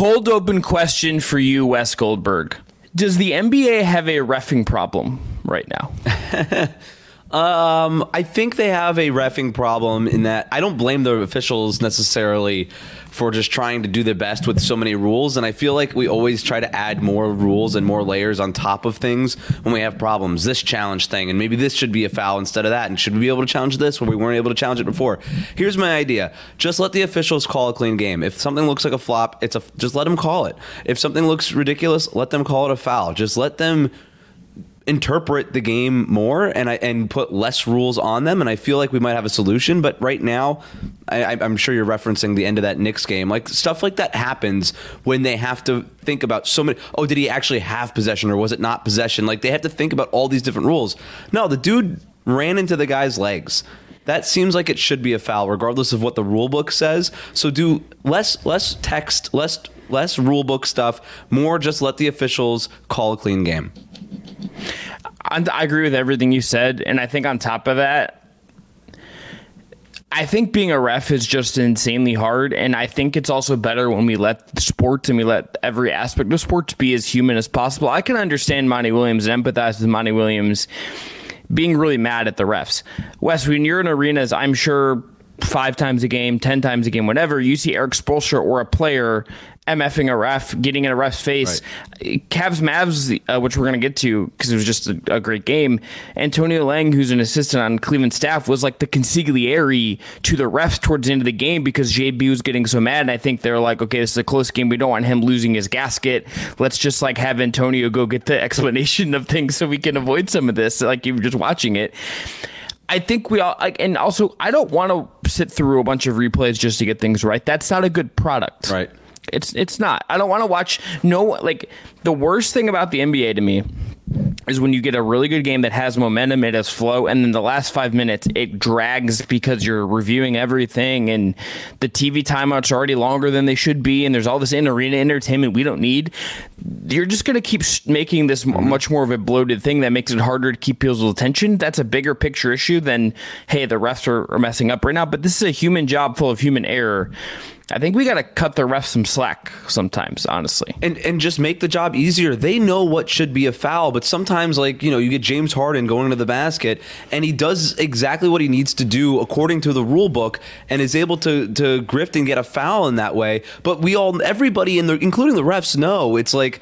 Cold open question for you, Wes Goldberg. Does the NBA have a refing problem right now? Um, I think they have a refing problem in that I don't blame the officials necessarily for just trying to do their best with so many rules. And I feel like we always try to add more rules and more layers on top of things when we have problems. This challenge thing, and maybe this should be a foul instead of that. And should we be able to challenge this when we weren't able to challenge it before? Here's my idea: just let the officials call a clean game. If something looks like a flop, it's a just let them call it. If something looks ridiculous, let them call it a foul. Just let them interpret the game more and I, and put less rules on them. And I feel like we might have a solution. But right now, I, I'm sure you're referencing the end of that Knicks game. Like stuff like that happens when they have to think about so many. Oh, did he actually have possession or was it not possession? Like they have to think about all these different rules. No, the dude ran into the guy's legs. That seems like it should be a foul, regardless of what the rule book says. So do less less text, less less rule book stuff, more just let the officials call a clean game. I agree with everything you said, and I think on top of that, I think being a ref is just insanely hard, and I think it's also better when we let sports and we let every aspect of sports be as human as possible. I can understand Monty Williams and empathize with Monty Williams being really mad at the refs. Wes, when you're in arenas, I'm sure five times a game, ten times a game, whatever, you see Erik Spoelstra or a player MFing a ref, getting in a ref's face. Right. Cavs Mavs, uh, which we're going to get to because it was just a, a, great game. Antonio Lang, who's an assistant on Cleveland staff, was like the consigliere to the refs towards the end of the game because JB was getting so mad. And I think they're like, okay, this is a close game. We don't want him losing his gasket. Let's just like have Antonio go get the explanation of things so we can avoid some of this. Like you were just watching it. I think we all like, and also I don't want to sit through a bunch of replays just to get things right. That's not a good product. Right. It's it's not. I don't want to watch no like the worst thing about the NBA to me is when you get a really good game that has momentum, it has flow, and then the last five minutes it drags because you're reviewing everything, and the TV timeouts are already longer than they should be, and there's all this in arena entertainment we don't need. You're just going to keep making this much more of a bloated thing that makes it harder to keep people's attention. That's a bigger picture issue than hey, the refs are, are messing up right now, but this is a human job full of human error I think we got to cut the refs some slack sometimes, honestly. And and just make the job easier. They know what should be a foul, but sometimes like, you know, you get James Harden going to the basket and he does exactly what he needs to do according to the rule book and is able to to grift and get a foul in that way. But we all everybody in the including the refs know it's like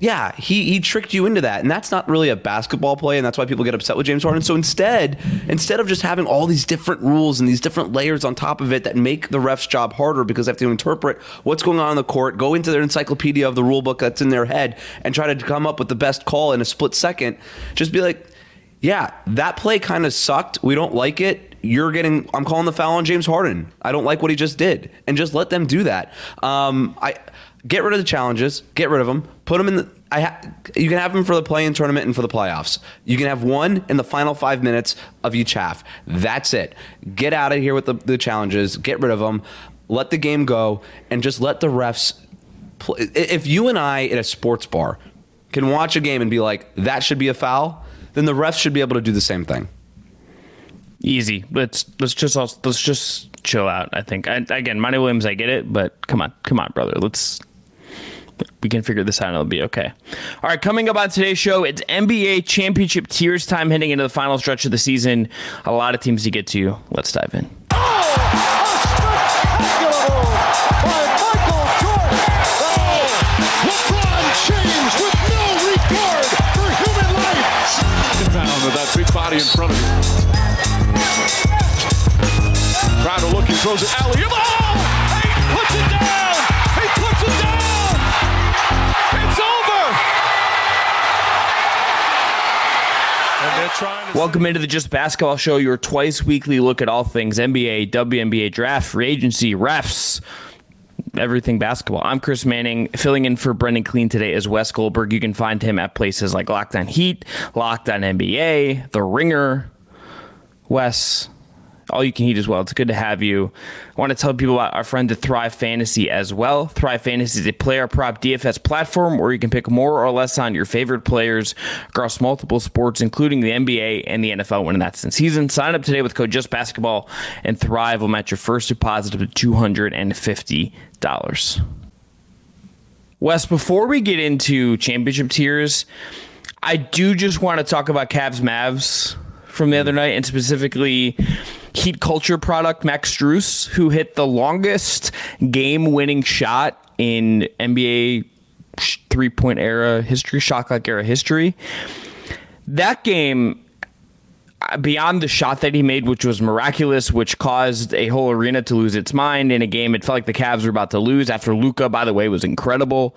yeah, he he tricked you into that, and that's not really a basketball play, and that's why people get upset with James Harden. So instead, instead of just having all these different rules and these different layers on top of it that make the ref's job harder because they have to interpret what's going on in the court, go into their encyclopedia of the rule book that's in their head, and try to come up with the best call in a split second, just be like, yeah, that play kind of sucked. We don't like it. You're getting. I'm calling the foul on James Harden. I don't like what he just did, and just let them do that. Um, I Get rid of the challenges. Get rid of them. Put them in the. I ha, you can have them for the play-in tournament and for the playoffs. You can have one in the final five minutes of each half. That's it. Get out of here with the, the challenges. Get rid of them. Let the game go, and just let the refs. Play. If you and I at a sports bar can watch a game and be like, "That should be a foul," then the refs should be able to do the same thing. Easy. Let's let's just let's just chill out. I think. I, again, Monty Williams, I get it, but come on, come on, brother. Let's we can figure this out and it'll be okay. All right, coming up on today's show, it's NBA championship tiers time heading into the final stretch of the season. A lot of teams to get to. Let's dive in. that big body in front of you. Crowder looking, throws it alley. Oh! Welcome into the Just Basketball Show, your twice weekly look at all things NBA, WNBA draft, free agency, refs, everything basketball. I'm Chris Manning, filling in for Brendan Clean today as Wes Goldberg. You can find him at places like Locked On Heat, Locked On NBA, The Ringer. Wes, all you can eat as well. It's good to have you. I want to tell people about our friend at Thrive Fantasy as well. Thrive Fantasy is a player prop DFS platform where you can pick more or less on your favorite players across multiple sports, including the NBA and the NFL when that's in season. Sign up today with code Just Basketball, and Thrive will match your first deposit to two hundred and fifty dollars. Wes, before we get into championship tiers, I do just want to talk about Cavs Mavs from the other night, and specifically Heat Culture product Max Strus, who hit the longest game-winning shot in NBA three-point era history, shot clock era history. That game uh, beyond the shot that he made, which was miraculous, which caused a whole arena to lose its mind in a game it felt like the Cavs were about to lose after Luka, by the way, was incredible.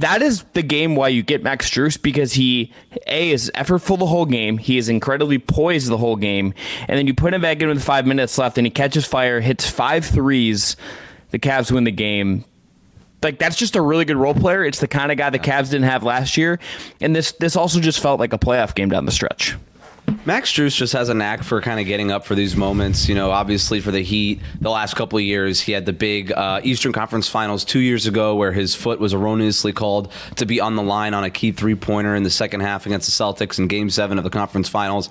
That is the game why you get Max Strus because he a is effortful the whole game. He is incredibly poised the whole game, and then you put him back in with five minutes left, and he catches fire, hits five threes. The Cavs win the game like that's just a really good role player. It's the kind of guy the Cavs didn't have last year, and this this also just felt like a playoff game down the stretch. Max Strus just has a knack for kind of getting up for these moments. You know, obviously for the Heat, the last couple of years, he had the big uh, Eastern Conference Finals two years ago where his foot was erroneously called to be on the line on a key three pointer in the second half against the Celtics in Game Seven of the conference finals.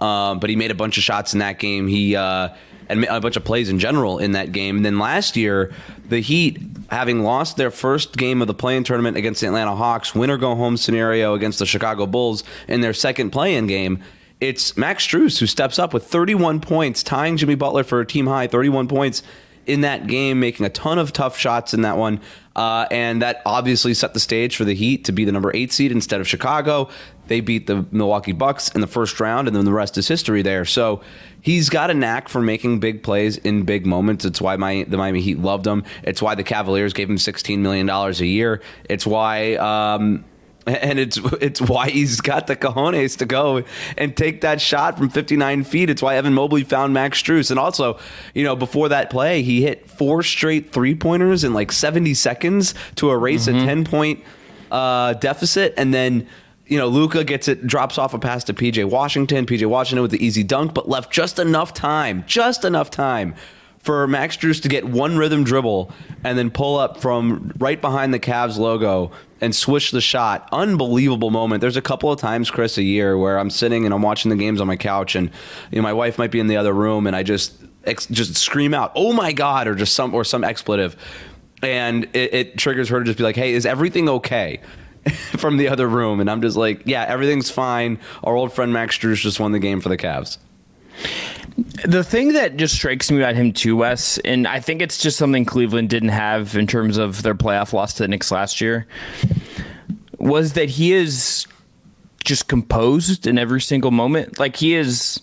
Um, but he made a bunch of shots in that game. He uh, and a bunch of plays in general in that game. And then last year, the Heat, having lost their first game of the play-in tournament against the Atlanta Hawks, winner go home scenario against the Chicago Bulls in their second play-in game it's Max Strus who steps up with 31 points, tying Jimmy Butler for a team high 31 points in that game, making a ton of tough shots in that one. Uh, and that obviously set the stage for the Heat to be the number eight seed instead of Chicago. They beat the Milwaukee Bucks in the first round, and then the rest is history there. So he's got a knack for making big plays in big moments. It's why my the Miami Heat loved him. It's why the Cavaliers gave him $16 million a year. It's why. Um, and it's it's why he's got the cojones to go and take that shot from 59 feet. It's why Evan Mobley found Max Strus, and also, you know, before that play, he hit four straight three pointers in like 70 seconds to erase mm-hmm. a 10 point uh, deficit, and then. You know, Luka gets it, drops off a pass to PJ Washington. PJ Washington with the easy dunk, but left just enough time, just enough time for Max Strus to get one rhythm dribble and then pull up from right behind the Cavs logo and swish the shot. Unbelievable moment. There's a couple of times, Chris, a year where I'm sitting and I'm watching the games on my couch, and you know my wife might be in the other room, and I just ex- just scream out, "Oh my god!" or just some or some expletive, and it, it triggers her to just be like, "Hey, is everything okay?" from the other room, and I'm just like, "Yeah, everything's fine." Our old friend Max Strus just won the game for the Cavs. The thing that just strikes me about him too, Wes, and I think it's just something Cleveland didn't have in terms of their playoff loss to the Knicks last year, was that he is just composed in every single moment. Like he is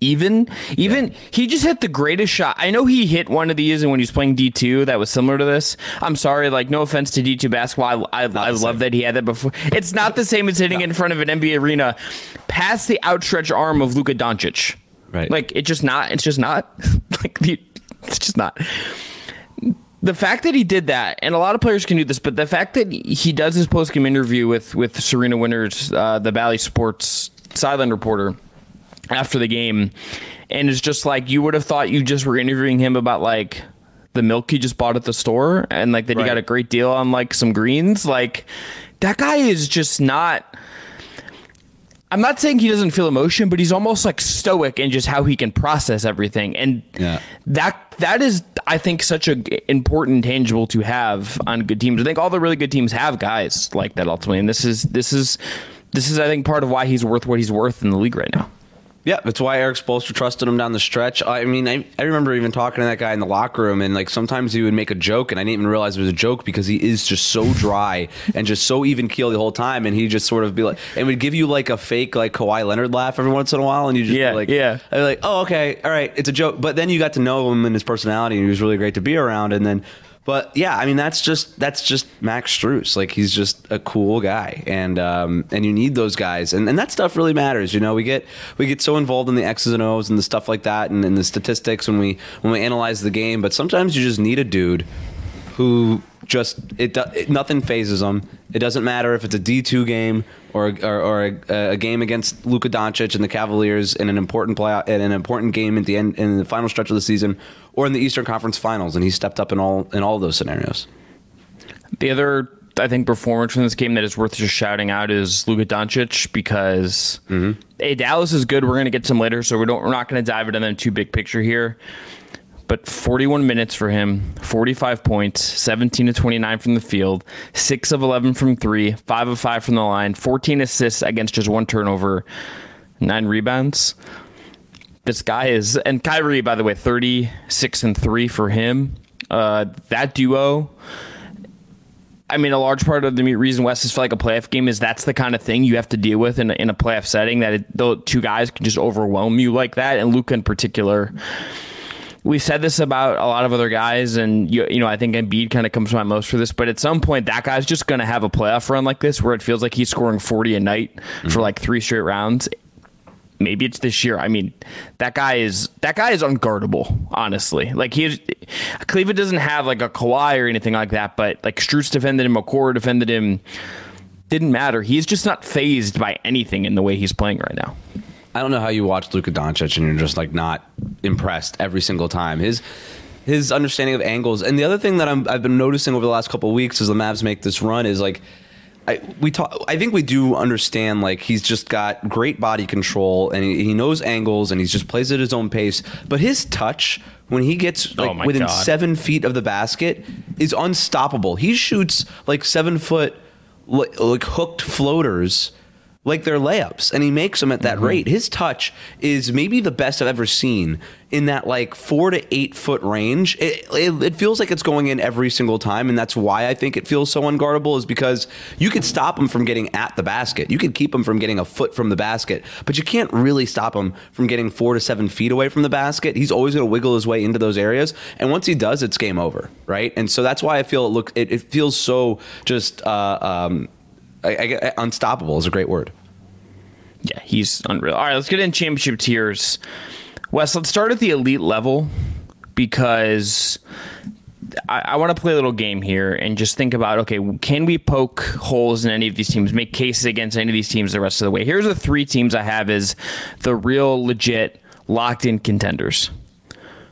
even even yeah. he just hit the greatest shot. I know he hit one of these and when he was playing D2 that was similar to this. I'm sorry, like no offense to D2 basketball. I, I, I love that he had that before. It's not the same as hitting no. in front of an NBA arena past the outstretched arm of Luka Doncic. Right. Like it's just not. It's just not. like the, it's just not. The fact that he did that, and a lot of players can do this, but the fact that he does his post game interview with with Serena Winters, uh, the Bally Sports sideline reporter, after the game, and it's just like you would have thought you just were interviewing him about like the milk he just bought at the store, and like that right. he got a great deal on like some greens. Like that guy is just not I'm not saying he doesn't feel emotion, but he's almost like stoic in just how he can process everything, and yeah. that that is, I think, such a important tangible to have on good teams. I think all the really good teams have guys like that ultimately, and this is this is this is I think part of why he's worth what he's worth in the league right now. Yeah, that's why Erik Spoelstra trusted him down the stretch. I mean, I, I remember even talking to that guy in the locker room, and like sometimes he would make a joke, and I didn't even realize it was a joke because he is just so dry and just so even keel the whole time, and he just sort of be like, and would give you like a fake like Kawhi Leonard laugh every once in a while, and you just yeah, like, yeah, I'd be like, oh okay, all right, it's a joke, but then you got to know him and his personality, and he was really great to be around, and then but yeah, I mean that's just that's just Max Strus. Like he's just a cool guy, and um, and you need those guys, and, and that stuff really matters. You know, we get we get so involved in the X's and O's and the stuff like that, and, and the statistics when we when we analyze the game. But sometimes you just need a dude who just it, it nothing phases them. It doesn't matter if it's a D two game or or, or a, a, game against Luka Doncic and the Cavaliers in an important play in an important game at the end in the final stretch of the season, or in the Eastern Conference Finals, and he stepped up in all in all those scenarios. The other I think performance from this game that is worth just shouting out is Luka Doncic because mm-hmm. hey Dallas is good. We're gonna get some later, so we don't we're not gonna dive into them too big picture here. but 41 minutes for him, 45 points, 17 to 29 from the field, 6 of 11 from 3, 5 of 5 from the line, 14 assists against just one turnover, 9 rebounds. This guy is and Kyrie by the way 36 and 3 for him. Uh, that duo I mean, a large part of the reason Wes is for like a playoff game is that's the kind of thing you have to deal with in a, in a playoff setting. That it, the two guys can just overwhelm you like that, and Luka in particular. We've said this about a lot of other guys, and you, you know I think Embiid kind of comes to mind most for this. But at some point, that guy's just going to have a playoff run like this, where it feels like he's scoring forty a night mm-hmm. for like three straight rounds, maybe it's this year. I mean, that guy is that guy is unguardable. Honestly, like he, Cleveland doesn't have like a Kawhi or anything like that, but like Strus defended him, Okoro defended him. Didn't matter. He's just not phased by anything in the way he's playing right now. I don't know how you watch Luka Doncic and you're just like not impressed every single time. His his understanding of angles, and the other thing that i have been noticing over the last couple weeks as the Mavs make this run is like I, we talk. I think we do understand. Like he's just got great body control, and he, he knows angles, and he just plays at his own pace. But his touch, when he gets oh like oh within God. seven feet of the basket, is unstoppable. He shoots like seven foot, like, like hooked floaters like they're layups and he makes them at that mm-hmm. rate. His touch is maybe the best I've ever seen in that like four to eight foot range. It, it, it, feels like it's going in every single time. And that's why I think it feels so unguardable is because you could stop him from getting at the basket. You could keep him from getting a foot from the basket, but you can't really stop him from getting four to seven feet away from the basket. He's always going to wiggle his way into those areas. And once he does, it's game over. Right. And so that's why I feel it look, it, it feels so just, uh, um, I, I, unstoppable is a great word. Yeah, he's unreal. All right, let's get in championship tiers. Wes, let's start at the elite level because I, I want to play a little game here and just think about okay, can we poke holes in any of these teams, make cases against any of these teams the rest of the way? Here's the three teams I have is the real legit locked in contenders: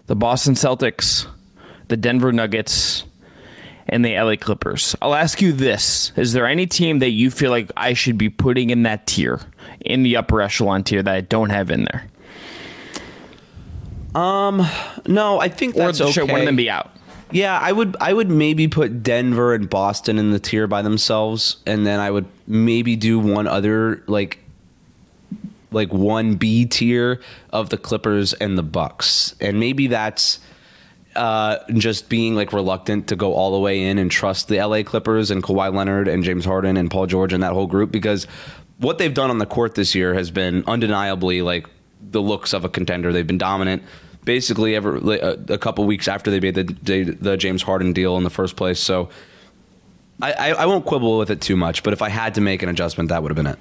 the Boston Celtics, the Denver Nuggets, and the LA Clippers. I'll ask you this Is there any team that you feel like I should be putting in that tier, in the upper echelon tier, that I don't have in there? Um, no, I think that's or should okay. one of them be out? Yeah, I would I would maybe put Denver and Boston in the tier by themselves, and then I would maybe do one other like like one B tier of the Clippers and the Bucks, and maybe that's uh, just being like reluctant to go all the way in and trust the LA Clippers and Kawhi Leonard and James Harden and Paul George and that whole group because what they've done on the court this year has been undeniably like the looks of a contender. They've been dominant. Basically, ever a couple weeks after they made the, the James Harden deal in the first place, so I, I, I won't quibble with it too much. But if I had to make an adjustment, that would have been it.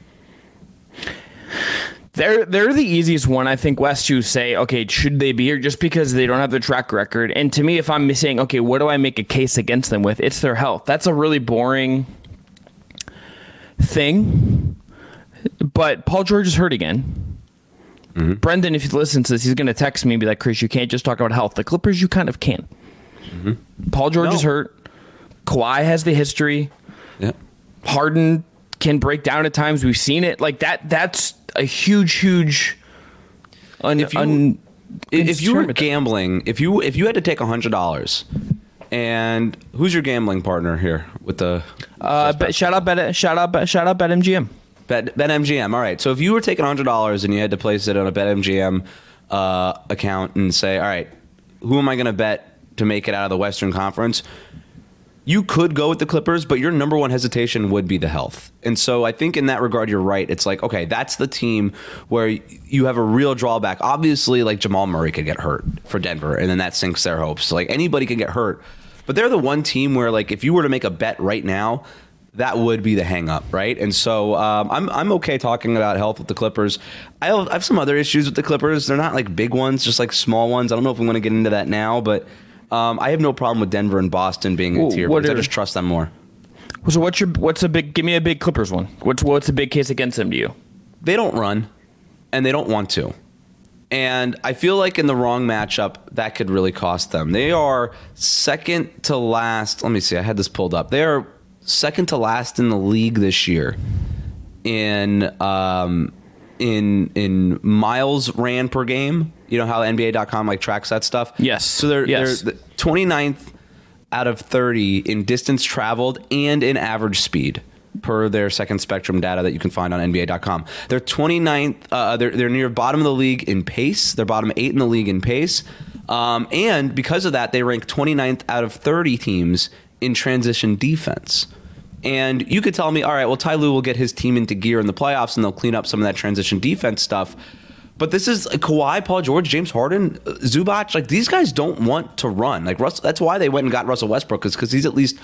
They're they're the easiest one I think Wes to say okay should they be here just because they don't have the track record? And to me if I'm saying okay what do I make a case against them with? It's their health. That's a really boring thing. But Paul George is hurt again. Mm-hmm. Brendan if you listen to this he's going to text me and be like Chris you can't just talk about health. The Clippers you kind of can. Mm-hmm. Paul George no. is hurt. Kawhi has the history. Yeah. Harden can break down at times we've seen it like that that's a huge, huge. Un, if you un, if you were gambling, if you if you had to take hundred dollars, and who's your gambling partner here with the? Uh, bet, shout out bet shout out shout out BetMGM. Bet BetMGM. All right. So if you were taking hundred dollars and you had to place it on a BetMGM uh, account and say, all right, who am I going to bet to make it out of the Western Conference? You could go with the Clippers, but your number one hesitation would be the health. And so I think in that regard, you're right. It's like, okay, that's the team where you have a real drawback. Obviously, like Jamal Murray could get hurt for Denver, and then that sinks their hopes. Like anybody can get hurt. But they're the one team where, like, if you were to make a bet right now, that would be the hang up, right? And so um, I'm, I'm okay talking about health with the Clippers. I have, I have some other issues with the Clippers. They're not like big ones, just like small ones. I don't know if we want to get into that now, but um, I have no problem with Denver and Boston being in tier because I just trust them more. So what's your what's a big? Give me a big Clippers one. What's what's a big case against them to you? They don't run, and they don't want to. And I feel like in the wrong matchup, that could really cost them. They are second to last. Let me see. I had this pulled up. They are second to last in the league this year in um, in in miles ran per game You know how NBA.com like tracks that stuff. Yes. So they're Yes. they're the 29th out of 30 in distance traveled and in average speed per their second spectrum data that you can find on NBA.com. They're 29th. Uh, they're they're near bottom of the league in pace. They're bottom eight in the league in pace. Um, and because of that, they rank 29th out of 30 teams in transition defense. And you could tell me, all right, well, Ty Lue will get his team into gear in the playoffs and they'll clean up some of that transition defense stuff. But this is Kawhi, Paul George, James Harden, uh, Zubac. Like these guys don't want to run. Like Russ, that's why they went and got Russell Westbrook is because he's at least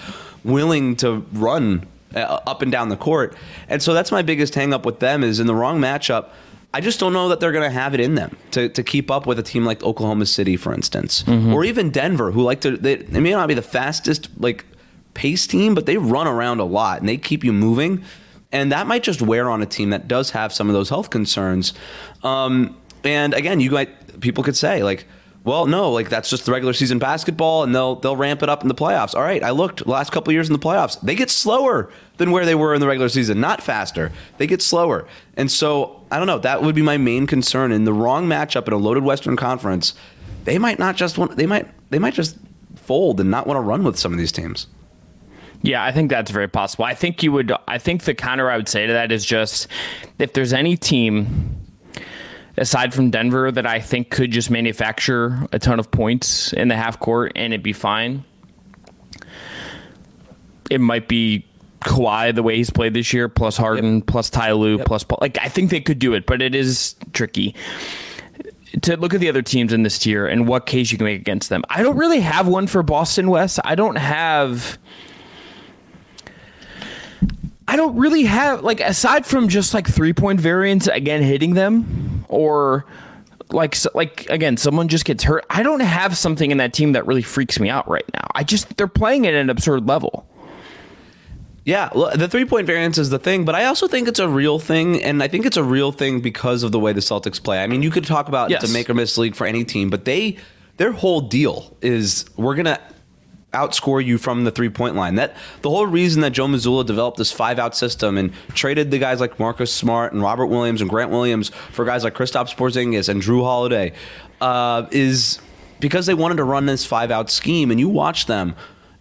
willing to run uh, up and down the court. And so that's my biggest hang up with them is in the wrong matchup. I just don't know that they're going to have it in them to, to keep up with a team like Oklahoma City, for instance, or even Denver, who like to. They, they may not be the fastest like pace team, but they run around a lot and they keep you moving. And that might just wear on a team that does have some of those health concerns. Um, and again, you might people could say like, well, no, like that's just the regular season basketball, and they'll they'll ramp it up in the playoffs. All right, I looked last couple years in the playoffs, they get slower than where they were in the regular season, not faster. They get slower, and so I don't know. That would be my main concern. In the wrong matchup in a loaded Western Conference, they might not just want they might they might just fold and not want to run with some of these teams. Yeah, I think that's very possible. I think you would. I think the counter I would say to that is just if there's any team aside from Denver that I think could just manufacture a ton of points in the half court and it'd be fine. It might be Kawhi the way he's played this year, plus Harden, plus Ty Lue, plus Paul. Like I think they could do it, but it is tricky to look at the other teams in this tier and what case you can make against them. I don't really have one for Boston Wes. I don't have. I don't really have like aside from just like three point variance again hitting them or like like again someone just gets hurt. I don't have something in that team that really freaks me out right now. I just they're playing at an absurd level. Yeah, the three point variance is the thing, but I also think it's a real thing, and I think it's a real thing because of the way the Celtics play. I mean, you could talk about Yes. it's a make or miss league for any team, but they their whole deal is we're gonna outscore you from the three point line. That the whole reason that Joe Mazzulla developed this five out system and traded the guys like Marcus Smart and Robert Williams and Grant Williams for guys like Kristaps Porzingis and Jrue Holiday uh, is because they wanted to run this five out scheme. And you watch them,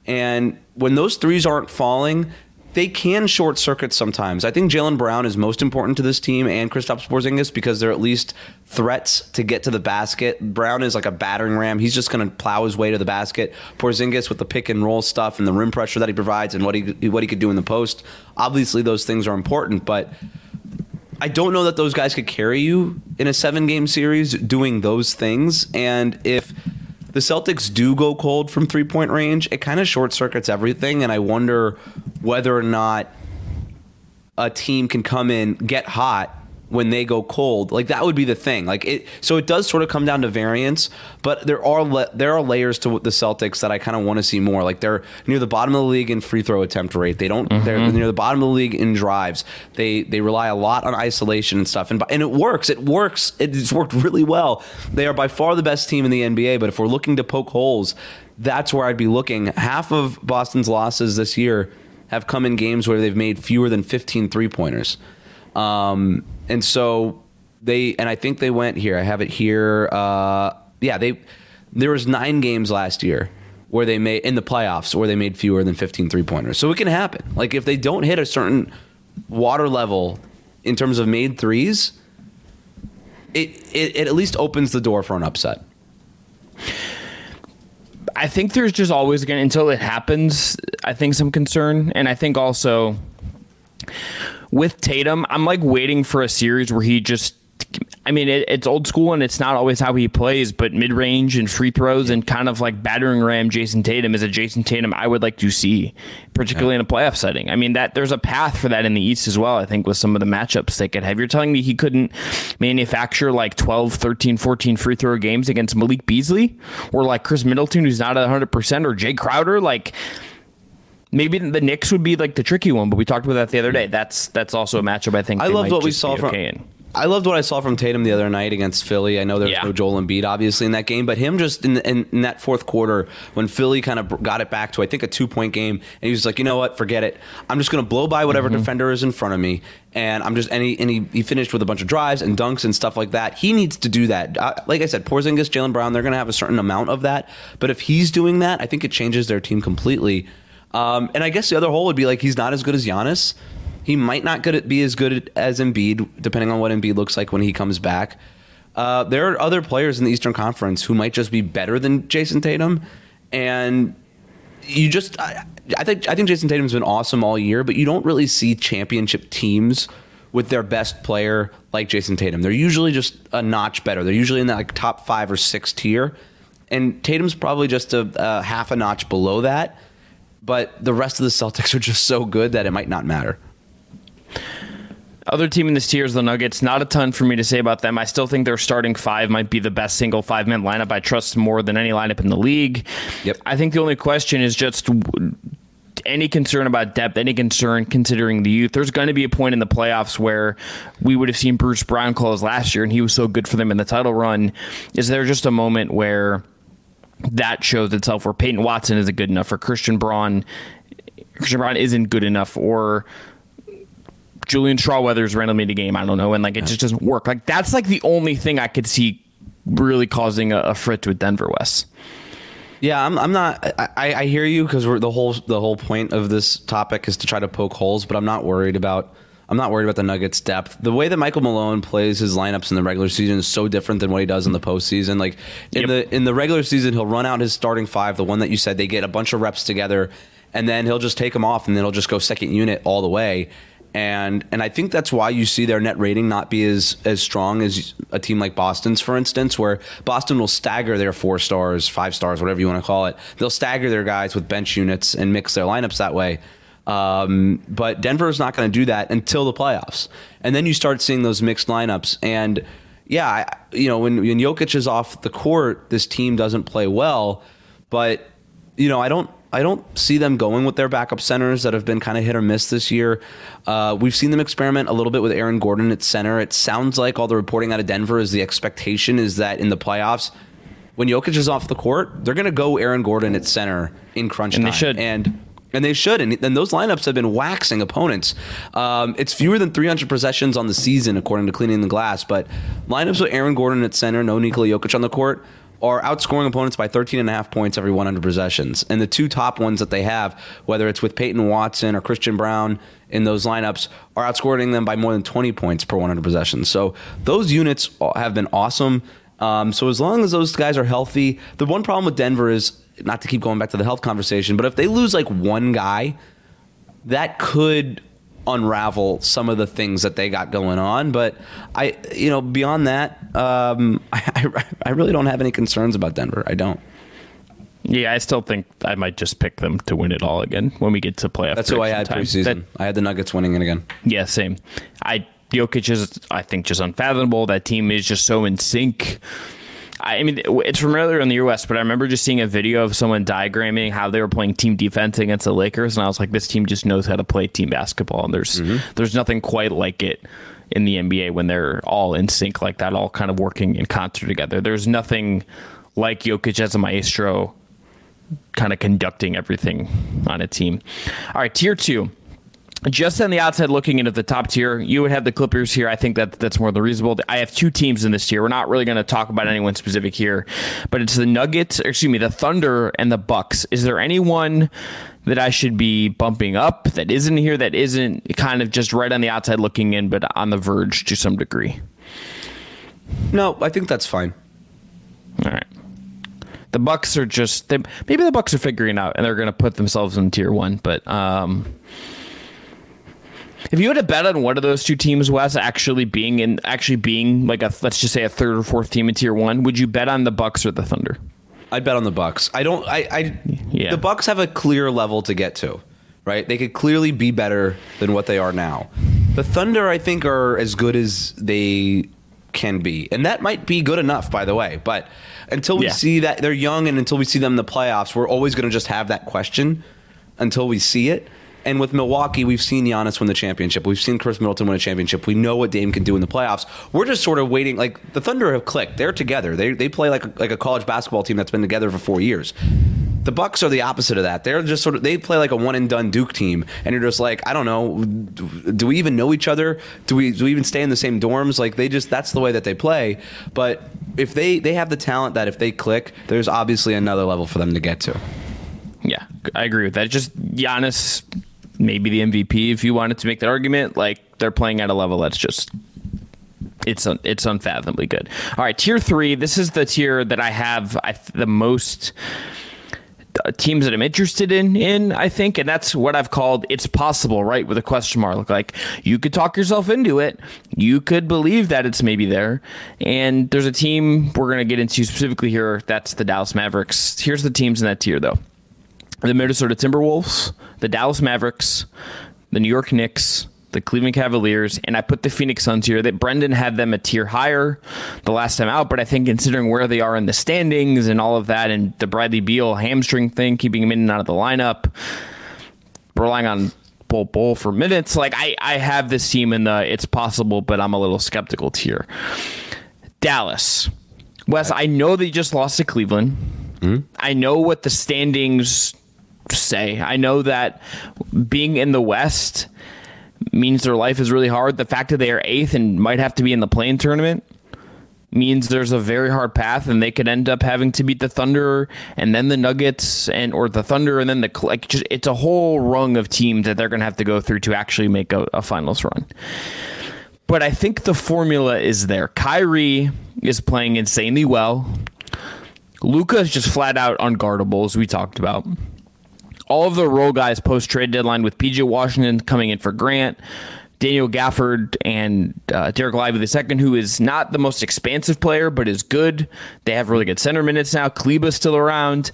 and when those threes aren't falling. They can short circuit sometimes. I think Jaylen Brown is most important to this team and Kristaps Porzingis because they're at least threats to get to the basket. Brown is like a battering ram. He's just going to plow his way to the basket. Porzingis with the pick and roll stuff and the rim pressure that he provides and what he what he could do in the post. Obviously, those things are important, but I don't know that those guys could carry you in a seven game series doing those things. And if the Celtics do go cold from three point range, it kind of short circuits everything. And I wonder whether or not a team can come in, get hot when they go cold. Like that would be the thing. Like it so it does sort of come down to variance, but there are le- there are layers to the Celtics that I kind of want to see more. Like they're near the bottom of the league in free throw attempt rate. They don't they're near the bottom of the league in drives. They they rely a lot on isolation and stuff. And and it works. It works. It's worked really well. They are by far the best team in the NBA, but if we're looking to poke holes, that's where I'd be looking. Half of Boston's losses this year have come in games where they've made fewer than 15 three pointers. Um, and so they, and I think they went here. I have it here. Uh, yeah, they, there was nine games last year where they made in the playoffs where they made fewer than 15 three pointers. So it can happen. Like if they don't hit a certain water level in terms of made threes, it, it, it at least opens the door for an upset. I think there's just always going until it happens, I think some concern. And I think also with Tatum, I'm like waiting for a series where he just, I mean, it, it's old school and it's not always how he plays, but mid range and free throws and kind of like battering ram Jayson Tatum is a Jayson Tatum I would like to see, particularly in a playoff setting. I mean, that there's a path for that in the East as well, I think, with some of the matchups they could have. You're telling me he couldn't manufacture like 12, 13, 14 free throw games against Malik Beasley or like Khris Middleton, who's not at 100%, or Jae Crowder? Like, Maybe the Knicks would be like the tricky one, but we talked about that the other day. That's that's also a matchup I think I loved what we saw from. okay. I loved what I saw from Tatum the other night against Philly. I know there's Yeah. no Joel Embiid obviously in that game, but him just in, the, in, in that fourth quarter when Philly kind of got it back to I think a two point game, and he was like, you know what, forget it. I'm just going to blow by whatever defender is in front of me, and I'm just and he and he, he finished with a bunch of drives and dunks and stuff like that. He needs to do that. Uh, like I said, Porzingis, Jaylen Brown, they're going to have a certain amount of that, but if he's doing that, I think it changes their team completely. Um, and I guess the other hole would be like he's not as good as Giannis. He might not be as good as Embiid, depending on what Embiid looks like when he comes back. Uh, there are other players in the Eastern Conference who might just be better than Jayson Tatum, and you just I, I think I think Jayson Tatum's been awesome all year, but you don't really see championship teams with their best player like Jayson Tatum. They're usually just a notch better. They're usually in that like top five or six tier, and Tatum's probably just a, a half a notch below that. But the rest of the Celtics are just so good that it might not matter. Other team in this tier is the Nuggets. Not a ton for me to say about them. I still think their starting five might be the best single five man lineup. I trust more than any lineup in the league. Yep. I think the only question is just any concern about depth, any concern considering the youth. There's going to be a point in the playoffs where we would have seen Bruce Brown close last year, and he was so good for them in the title run. Is there just a moment where that shows itself where Peyton Watson isn't good enough, or Christian Braun, Christian Braun isn't good enough, or Julian Strawther's randomly in a game. I don't know, and like it just doesn't work. Like that's like the only thing I could see really causing a, a frit with Denver Wes. Yeah, I'm, I'm not. I, I hear you because the whole the whole point of this topic is to try to poke holes, but I'm not worried about. I'm not worried about the Nuggets' depth. The way that Michael Malone plays his lineups in the regular season is so different than what he does in the postseason. Like in Yep. the in the regular season, he'll run out his starting five, the one that you said they get a bunch of reps together, and then he'll just take them off, and then he'll just go second unit all the way. And and I think that's why you see their net rating not be as as strong as a team like Boston's, for instance, where Boston will stagger their four stars, five stars, whatever you want to call it. They'll stagger their guys with bench units and mix their lineups that way. Um, but Denver is not going to do that until the playoffs, and then you start seeing those mixed lineups. And yeah, I, you know when when Jokic is off the court, this team doesn't play well. But you know, I don't I don't see them going with their backup centers that have been kind of hit or miss this year. Uh, we've seen them experiment a little bit with Aaron Gordon at center. It sounds like all the reporting out of Denver is the expectation is that in the playoffs, when Jokic is off the court, they're going to go Aaron Gordon at center in crunch And time. they should. And and they should. And, and those lineups have been waxing opponents. Um, it's fewer than 300 possessions on the season, according to Cleaning the Glass. But lineups with Aaron Gordon at center, no Nikola Jokic on the court, are outscoring opponents by 13 and a half points every 100 possessions. And the two top ones that they have, whether it's with Peyton Watson or Christian Braun in those lineups, are outscoring them by more than 20 points per 100 possessions. So those units have been awesome. Um, so as long as those guys are healthy, the one problem with Denver is not to keep going back to the health conversation, but if they lose like one guy, that could unravel some of the things that they got going on. But I, you know, beyond that, um, I, I, I really don't have any concerns about Denver. I don't. Yeah, I still think I might just pick them to win it all again when we get to playoff. That's who I had time. preseason. That- I had the Nuggets winning it again. Yeah, same. I Jokic is, I think, just unfathomable. That team is just so in sync. I mean, it's from earlier in the U.S., but I remember just seeing a video of someone diagramming how they were playing team defense against the Lakers, and I was like, this team just knows how to play team basketball, and there's mm-hmm. there's nothing quite like it in the NBA when they're all in sync like that, all kind of working in concert together. There's nothing like Jokic as a maestro kind of conducting everything on a team. All right, tier two. Just on the outside looking into the top tier, you would have the Clippers here. I think that that's more than reasonable. I have two teams in this tier. We're not really going to talk about anyone specific here, but it's the Nuggets, or excuse me, the Thunder and the Bucks. Is there anyone that I should be bumping up that isn't here that isn't kind of just right on the outside looking in, but on the verge to some degree? No, I think that's fine. All right. The Bucks are just they, maybe the Bucks are figuring out and they're going to put themselves in tier one. But um, if you had to bet on one of those two teams, Wes, actually being in actually being like a let's just say a third or fourth team in tier one, would you bet on the Bucks or the Thunder? I'd bet on the Bucks. I don't. I. I Yeah. The Bucks have a clear level to get to, right? They could clearly be better than what they are now. The Thunder, I think, are as good as they can be, and that might be good enough, by the way. But until we Yeah. see that they're young, and until we see them in the playoffs, we're always going to just have that question until we see it. And with Milwaukee, we've seen Giannis win the championship. We've seen Khris Middleton win a championship. We know what Dame can do in the playoffs. We're just sort of waiting. Like the Thunder have clicked. They're together. They they play like a, like a college basketball team that's been together for four years. The Bucks are the opposite of that. They're just sort of they play like a one and done Duke team, and you're just like, I don't know, do we even know each other? Do we do we even stay in the same dorms? Like they just that's the way that they play. But if they they have the talent that if they click, there's obviously another level for them to get to. Yeah, I agree with that. Just Giannis, maybe the MVP if you wanted to make that argument. Like they're playing at a level that's just it's un, it's unfathomably good. All right, tier three. This is the tier that I have I, the most uh, teams that I'm interested in in I think and that's what I've called it's possible right with a question mark like you could talk yourself into it you could believe that it's maybe there and there's a team we're going to get into specifically here that's the Dallas Mavericks here's the teams in that tier though the Minnesota Timberwolves the Dallas Mavericks the New York Knicks the Cleveland Cavaliers, and I put the Phoenix Suns here. That Brendan had them a tier higher the last time out, but I think considering where they are in the standings and all of that, and the Bradley Beal hamstring thing, keeping him in and out of the lineup, relying on Bol Bol for minutes, like I, I have this team in the it's possible, but I'm a little skeptical tier. Dallas. Wes, I know they just lost to Cleveland. Mm-hmm. I know what the standings say. I know that being in the West means their life is really hard. The fact that they are eighth and might have to be in the play-in tournament means there's a very hard path, and they could end up having to beat the Thunder and then the Nuggets and or the Thunder and then the like. Just it's a whole rung of teams that they're going to have to go through to actually make a, a finals run. But I think the formula is there. Kyrie is playing insanely well. Luka is just flat out unguardable, as we talked about all of the role guys post trade deadline with PJ Washington coming in for Grant, Daniel Gafford, and uh, Dereck Lively II, who is not the most expansive player, but is good. They have really good center minutes now. Kleber's still around.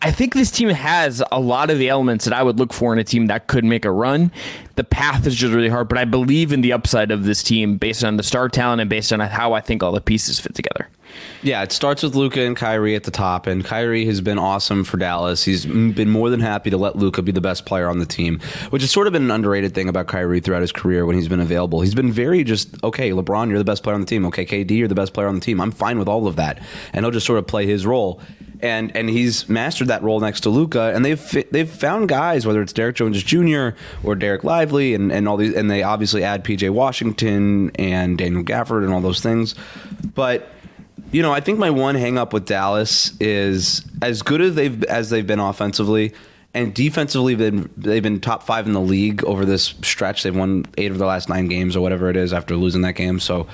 I think this team has a lot of the elements that I would look for in a team that could make a run. The path is just really hard, but I believe in the upside of this team based on the star talent and based on how I think all the pieces fit together. Yeah, it starts with Luka and Kyrie at the top, and Kyrie has been awesome for Dallas. He's been more than happy to let Luka be the best player on the team, which has sort of been an underrated thing about Kyrie throughout his career when he's been available. He's been very just okay, LeBron, you're the best player on the team. Okay, KD, you're the best player on the team. I'm fine with all of that, and he'll just sort of play his role. And and he's mastered that role next to Luka, and they've they've found guys whether it's Derrick Jones Jr. or Dereck Lively, and, and all these, and they obviously add PJ Washington and Daniel Gafford and all those things, but you know, I think my one hangup with Dallas is as good as they've as they've been offensively and defensively been they've been top five in the league over this stretch. They've won eight of the last nine games or whatever it is after losing that game. So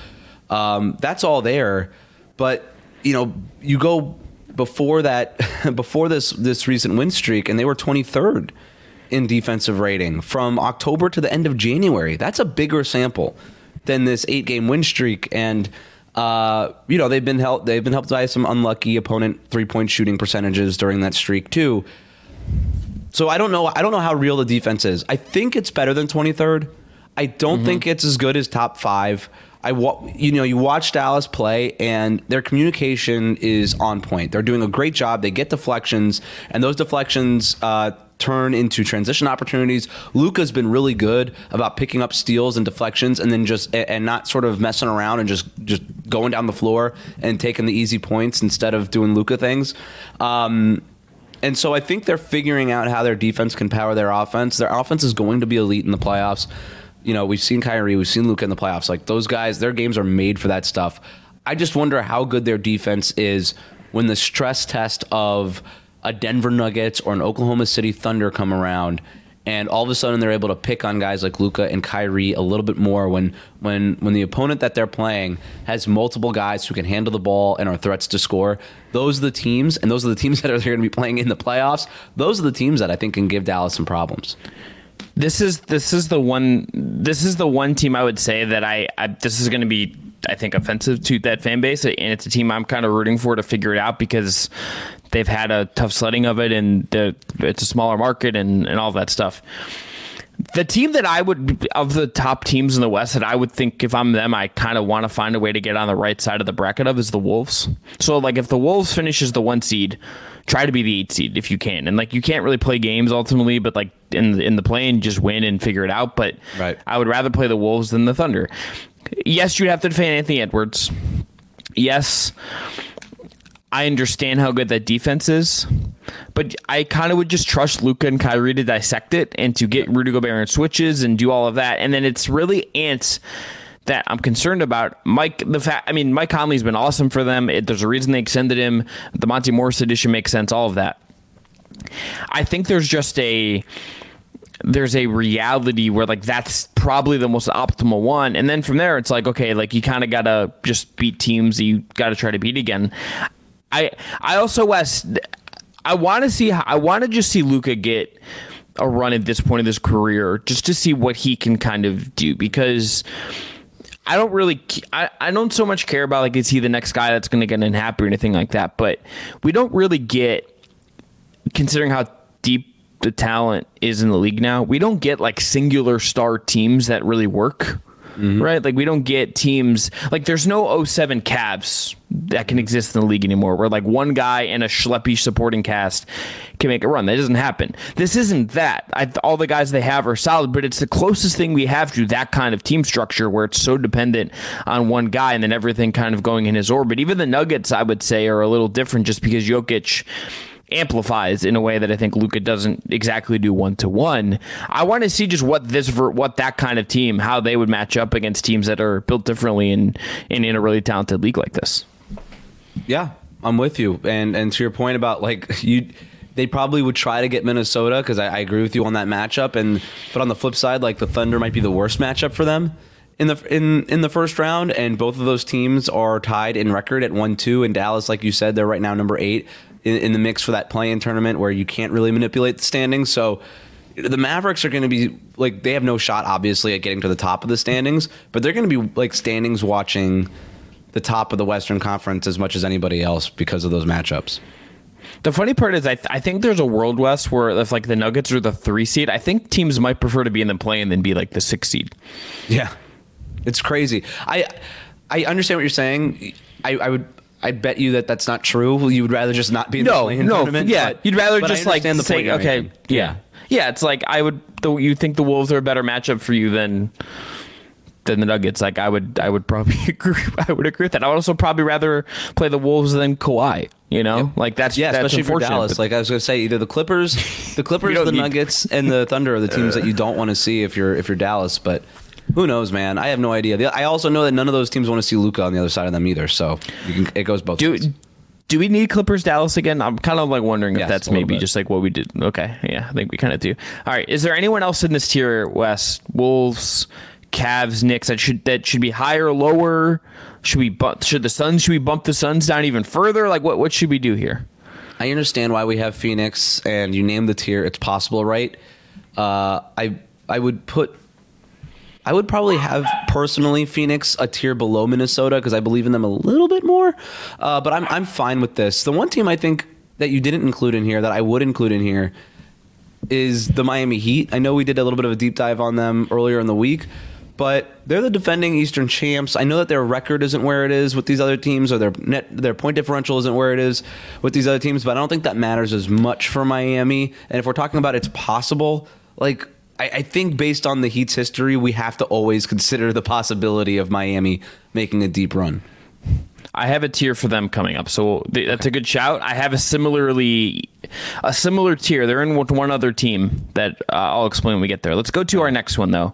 um, that's all there. But you know, you go before that before this this recent win streak, and they were 23rd in defensive rating from October to the end of January. That's a bigger sample than this eight game win streak and uh, you know, they've been helped. They've been helped by some unlucky opponent three point shooting percentages during that streak too. So I don't know. I don't know how real the defense is. I think it's better than 23rd. I don't mm-hmm. think it's as good as top five. I you know you watch Dallas play and their communication is on point. They're doing a great job. They get deflections and those deflections uh, turn into transition opportunities. Luka's been really good about picking up steals and deflections and then just and not sort of messing around and just just going down the floor and taking the easy points instead of doing Luka things. Um, and so I think they're figuring out how their defense can power their offense. Their offense is going to be elite in the playoffs. You know, we've seen Kyrie, we've seen Luka in the playoffs. Like those guys, their games are made for that stuff. I just wonder how good their defense is when the stress test of a Denver Nuggets or an Oklahoma City Thunder come around and all of a sudden they're able to pick on guys like Luka and Kyrie a little bit more when when when the opponent that they're playing has multiple guys who can handle the ball and are threats to score. Those are the teams, and those are the teams that are going to be playing in the playoffs. Those are the teams that I think can give Dallas some problems. This is this is the one this is the one team I would say that I, I this is going to be I think offensive to that fan base, and it's a team I'm kind of rooting for to figure it out because they've had a tough sledding of it, and it's a smaller market and, and all that stuff. The team that I would of the top teams in the West that I would think if I'm them, I kind of want to find a way to get on the right side of the bracket of is the Wolves. So like if the Wolves finishes the one seed, try to be the eight seed if you can. And like you can't really play games ultimately, but like in in the play just win and figure it out. But Right. I would rather play the Wolves than the Thunder. Yes, you'd have to defend Anthony Edwards. Yes, I understand how good that defense is, but I kind of would just trust Luka and Kyrie to dissect it and to get Rudy Gobert in switches and do all of that. And then it's really Ants that I'm concerned about. Mike, the fact, I mean, Mike Conley's been awesome for them. It, there's a reason they extended him. The Monte Morris edition makes sense. All of that. I think there's just a there's a reality where like that's probably the most optimal one and then from there it's like okay like you kind of gotta just beat teams you gotta try to beat again i i also wes i want to see i want to just see Luka get a run at this point of his career just to see what he can kind of do because I don't really, I, I don't so much care about like is he the next guy that's going to get unhappy or anything like that. But we don't really get, considering how the talent is in the league now, we don't get like singular star teams that really work. Mm-hmm. Right? Like we don't get teams like there's no 07 Cavs that can exist in the league anymore where like one guy and a schleppy supporting cast can make a run. That doesn't happen. This isn't that. I, all the guys they have are solid, but it's the closest thing we have to that kind of team structure where it's so dependent on one guy and then everything kind of going in his orbit. Even the Nuggets, I would say, are a little different just because Jokic amplifies in a way that I think Luka doesn't exactly do one to one. I want to see just what this what that kind of team how they would match up against teams that are built differently in in, in a really talented league like this. Yeah, I'm with you. And and to your point about like you they probably would try to get Minnesota because I, I agree with you on that matchup. And but on the flip side, like the Thunder might be the worst matchup for them in the in in the first round. And both of those teams are tied in record at one two. And Dallas, like you said, they're right now number eight in, in the mix for that play-in tournament where you can't really manipulate the standings. So the Mavericks are going to be like they have no shot, obviously, at getting to the top of the standings, but they're going to be like standings watching the top of the Western Conference as much as anybody else because of those matchups. The funny part is, I, th- I think there's a world Wes where if like the Nuggets are the three seed, I think teams might prefer to be in the play and than be like the six seed. Yeah, it's crazy. I I understand what you're saying. I, I would. I bet you that that's not true. You would rather just not be in the No, play-in no, tournament. yeah, but- you'd rather just like the say, okay, making. yeah, yeah. It's like I would. The, you think the Wolves are a better matchup for you than than the Nuggets? Like I would, I would probably agree. I would agree with that. I would also probably rather play the Wolves than Kawhi. You know, like that's Yeah, that's especially for Dallas. Like I was going to say, either the Clippers, the Clippers, the Nuggets, and the Thunder are the teams that you don't want to see if you're if you're Dallas. But who knows, man? I have no idea. I also know that none of those teams want to see Luka on the other side of them either. So you can, it goes both do ways. do we need Clippers Dallas again? I'm kind of like wondering if that's maybe bit. just like what we did. Okay, yeah, I think we kind of do. All right, is there anyone else in this tier, Wes? Wolves, Cavs, Knicks that should that should be higher, lower? Should we bump? Should the Suns? Should we bump the Suns down even further? Like what? What should we do here? I understand why we have Phoenix, and you name the tier. It's possible, right? Uh, I I would put. I would probably have personally Phoenix a tier below Minnesota because I believe in them a little bit more. Uh, but I'm I'm fine with this. The one team I think that you didn't include in here that I would include in here is the Miami Heat. I know we did a little bit of a deep dive on them earlier in the week, but they're the defending Eastern champs. I know that their record isn't where it is with these other teams, or their net their point differential isn't where it is with these other teams. But I don't think that matters as much for Miami. And if we're talking about it's possible, like I, I think based on the Heat's history, we have to always consider the possibility of Miami making a deep run. I have a tier for them coming up, so th- that's a good shout. I have a similarly a similar tier. They're in with one other team that uh, I'll explain when we get there. Let's go to our next one though.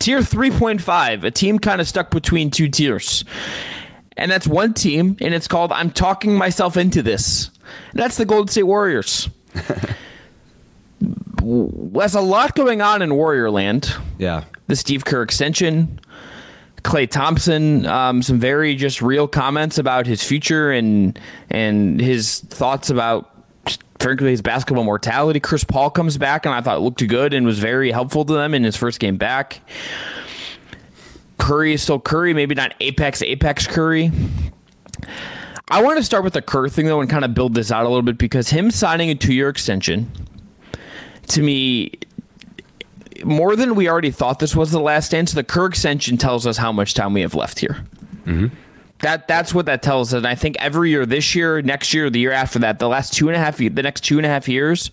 Tier three point five, a team kind of stuck between two tiers, and that's one team, and it's called "I'm talking myself into this." And that's the Golden State Warriors. There's a lot going on in Warrior Land Yeah. the Steve Kerr extension. Klay Thompson, um, some very just real comments about his future and and his thoughts about frankly his basketball mortality. Chris Paul comes back and I thought looked good and was very helpful to them in his first game back. Curry is still Curry, maybe not apex apex Curry. I want to start with the Kerr thing though and kind of build this out a little bit because him signing a two year extension to me more than we already thought this was the last dance, the Kerr extension tells us how much time we have left here. Mm-hmm. That that's what that tells us. And I think every year, this year, next year, the year after that, the last two and a half, the next two and a half years,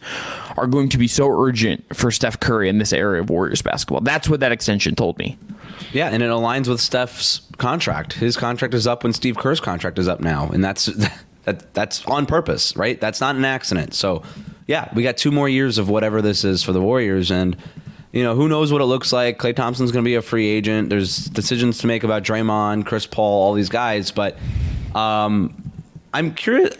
are going to be so urgent for Steph Curry in this area of Warriors basketball. That's what that extension told me. Yeah, and it aligns with Steph's contract. His contract is up when Steve Kerr's contract is up now, and that's that that's on purpose, right? That's not an accident. So, yeah, we got two more years of whatever this is for the Warriors, and you know, who knows what it looks like. Klay Thompson's going to be a free agent. There's decisions to make about Draymond, Chris Paul, all these guys. But um, I'm curious.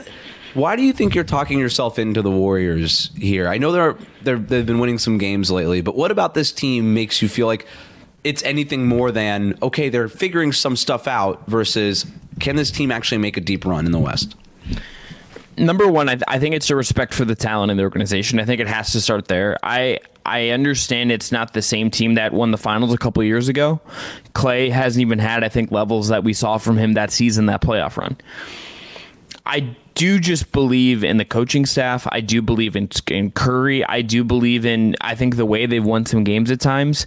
Why do you think you're talking yourself into the Warriors here? I know they're, they're they've been winning some games lately, but what about this team makes you feel like it's anything more than okay? They're figuring some stuff out versus can this team actually make a deep run in the West? Number one, I, th- I think it's a respect for the talent in the organization. I think it has to start there. I I understand it's not the same team that won the finals a couple years ago. Klay hasn't even had, I think, levels that we saw from him that season, that playoff run. I do just believe in the coaching staff. I do believe in, in Curry. I do believe in, I think, the way they've won some games at times.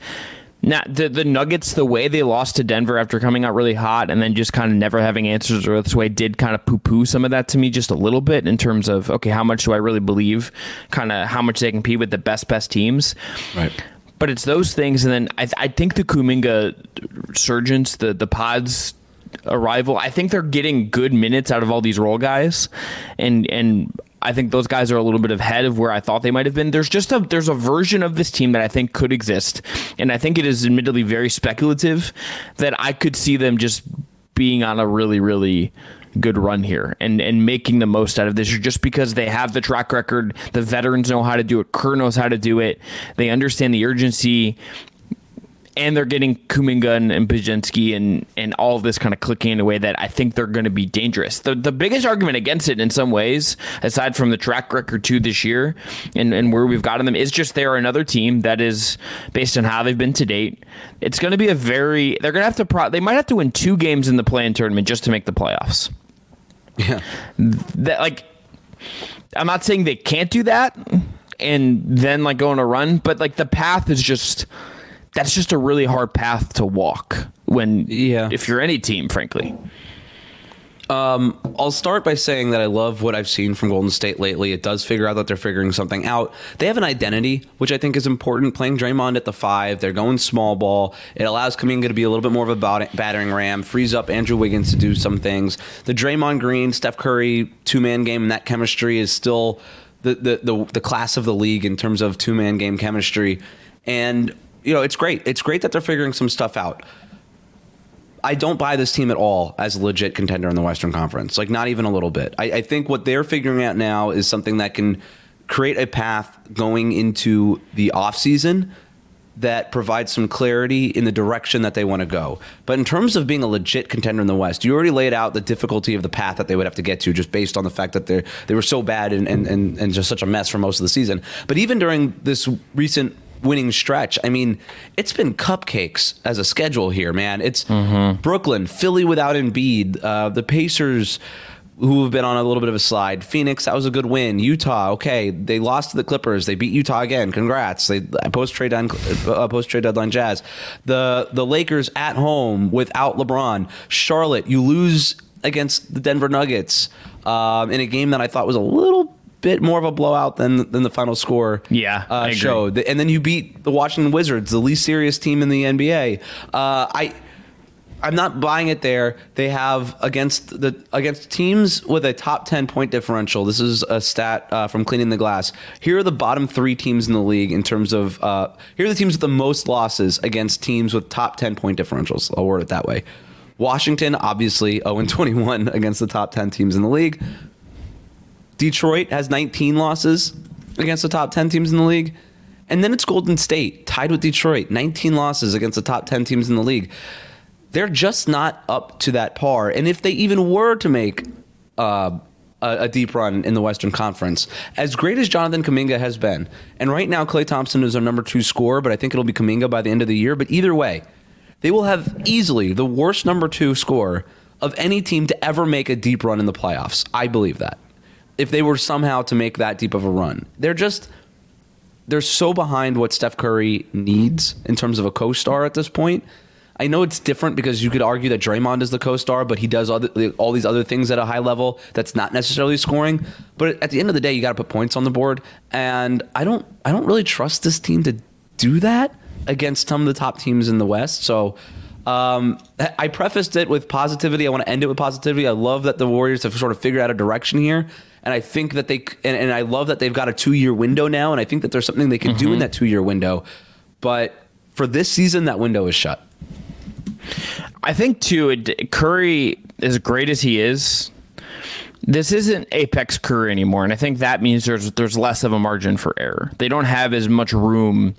Now, the, the Nuggets, the way they lost to Denver after coming out really hot and then just kind of never having answers or this way did kind of poo poo some of that to me just a little bit in terms of, okay, how much do I really believe kind of how much they compete with the best, best teams? Right. But it's those things. And then I, I think the Kuminga surgence, the, the Podz arrival, I think they're getting good minutes out of all these role guys. And, and I think those guys are a little bit ahead of where I thought they might have been. There's just a there's a version of this team that I think could exist, and I think it is admittedly very speculative that I could see them just being on a really really good run here and and making the most out of this just because they have the track record. The veterans know how to do it. Kerr knows how to do it. They understand the urgency and they're getting Kuminga and, Podziemski and and all of this kind of clicking in a way that I think they're going to be dangerous. The the biggest argument against it in some ways, aside from the track record to this year and, and where we've gotten them, is just they're another team that is based on how they've been to date. It's going to be a very they're going to have to pro, they might have to win two games in the play-in tournament just to make the playoffs. Yeah, that like I'm not saying they can't do that and then like go on a run, but like the path is just that's just a really hard path to walk when yeah if you're any team frankly um, I'll start by saying that I love what I've seen from Golden State lately. It does figure out that they're figuring something out. They have an identity, which I think is important. Playing Draymond at the five, they're going small ball. It allows Kuminga to be a little bit more of a battering ram, frees up Andrew Wiggins to do some things. The Draymond Green, Steph Curry two man game and that chemistry is still the, the, the, the class of the league in terms of two man game chemistry. And you know, it's great. It's great that they're figuring some stuff out. I don't buy this team at all as a legit contender in the Western Conference. Like, not even a little bit. I, I think what they're figuring out now is something that can create a path going into the offseason that provides some clarity in the direction that they want to go. But in terms of being a legit contender in the West, you already laid out the difficulty of the path that they would have to get to just based on the fact that they they were so bad and, and, and, and just such a mess for most of the season. But even during this recent winning stretch. I mean, it's been cupcakes as a schedule here, man. It's mm-hmm. Brooklyn, Philly without Embiid, uh, the Pacers who have been on a little bit of a slide. Phoenix, that was a good win. Utah, okay, they lost to the Clippers. They beat Utah again. Congrats. They post trade uh, post trade deadline Jazz. The the Lakers at home without LeBron. Charlotte, you lose against the Denver Nuggets um, in a game that I thought was a little bit more of a blowout than than the final score yeah, uh, showed. And then you beat the Washington Wizards, the least serious team in the NBA. Uh, I. I'm not buying it there. They have against the against teams with a top 10 point differential. This is a stat uh, from Cleaning the Glass. Here are the bottom three teams in the league in terms of uh, here are the teams with the most losses against teams with top 10 point differentials. I'll word it that way. Washington, obviously 0 21 against the top 10 teams in the league. Detroit has 19 losses against the top 10 teams in the league. And then it's Golden State, tied with Detroit, 19 losses against the top 10 teams in the league. They're just not up to that par. And if they even were to make uh, a, a, deep run in the Western Conference, as great as Jonathan Kuminga has been, and right now Klay Thompson is our number two scorer, but I think it'll be Kuminga by the end of the year. But either way, they will have easily the worst number two score of any team to ever make a deep run in the playoffs. I believe that if they were somehow to make that deep of a run. They're just they're so behind what Steph Curry needs in terms of a co-star at this point. I know it's different because you could argue that Draymond is the co-star, but he does all, all these other things at a high level that's not necessarily scoring. But at the end of the day, you got to put points on the board, and I don't I don't really trust this team to do that against some of the top teams in the West. So. Um, I prefaced it with positivity. I want to end it with positivity. I love that the Warriors have sort of figured out a direction here, and I think that they and, and I love that they've got a two year window now, and I think that there's something they can mm-hmm. do in mm-hmm. that two year window. But for this season, that window is shut. I think too, Curry, as great as he is, this isn't apex Curry anymore, and I think that means there's there's less of a margin for error. They don't have as much room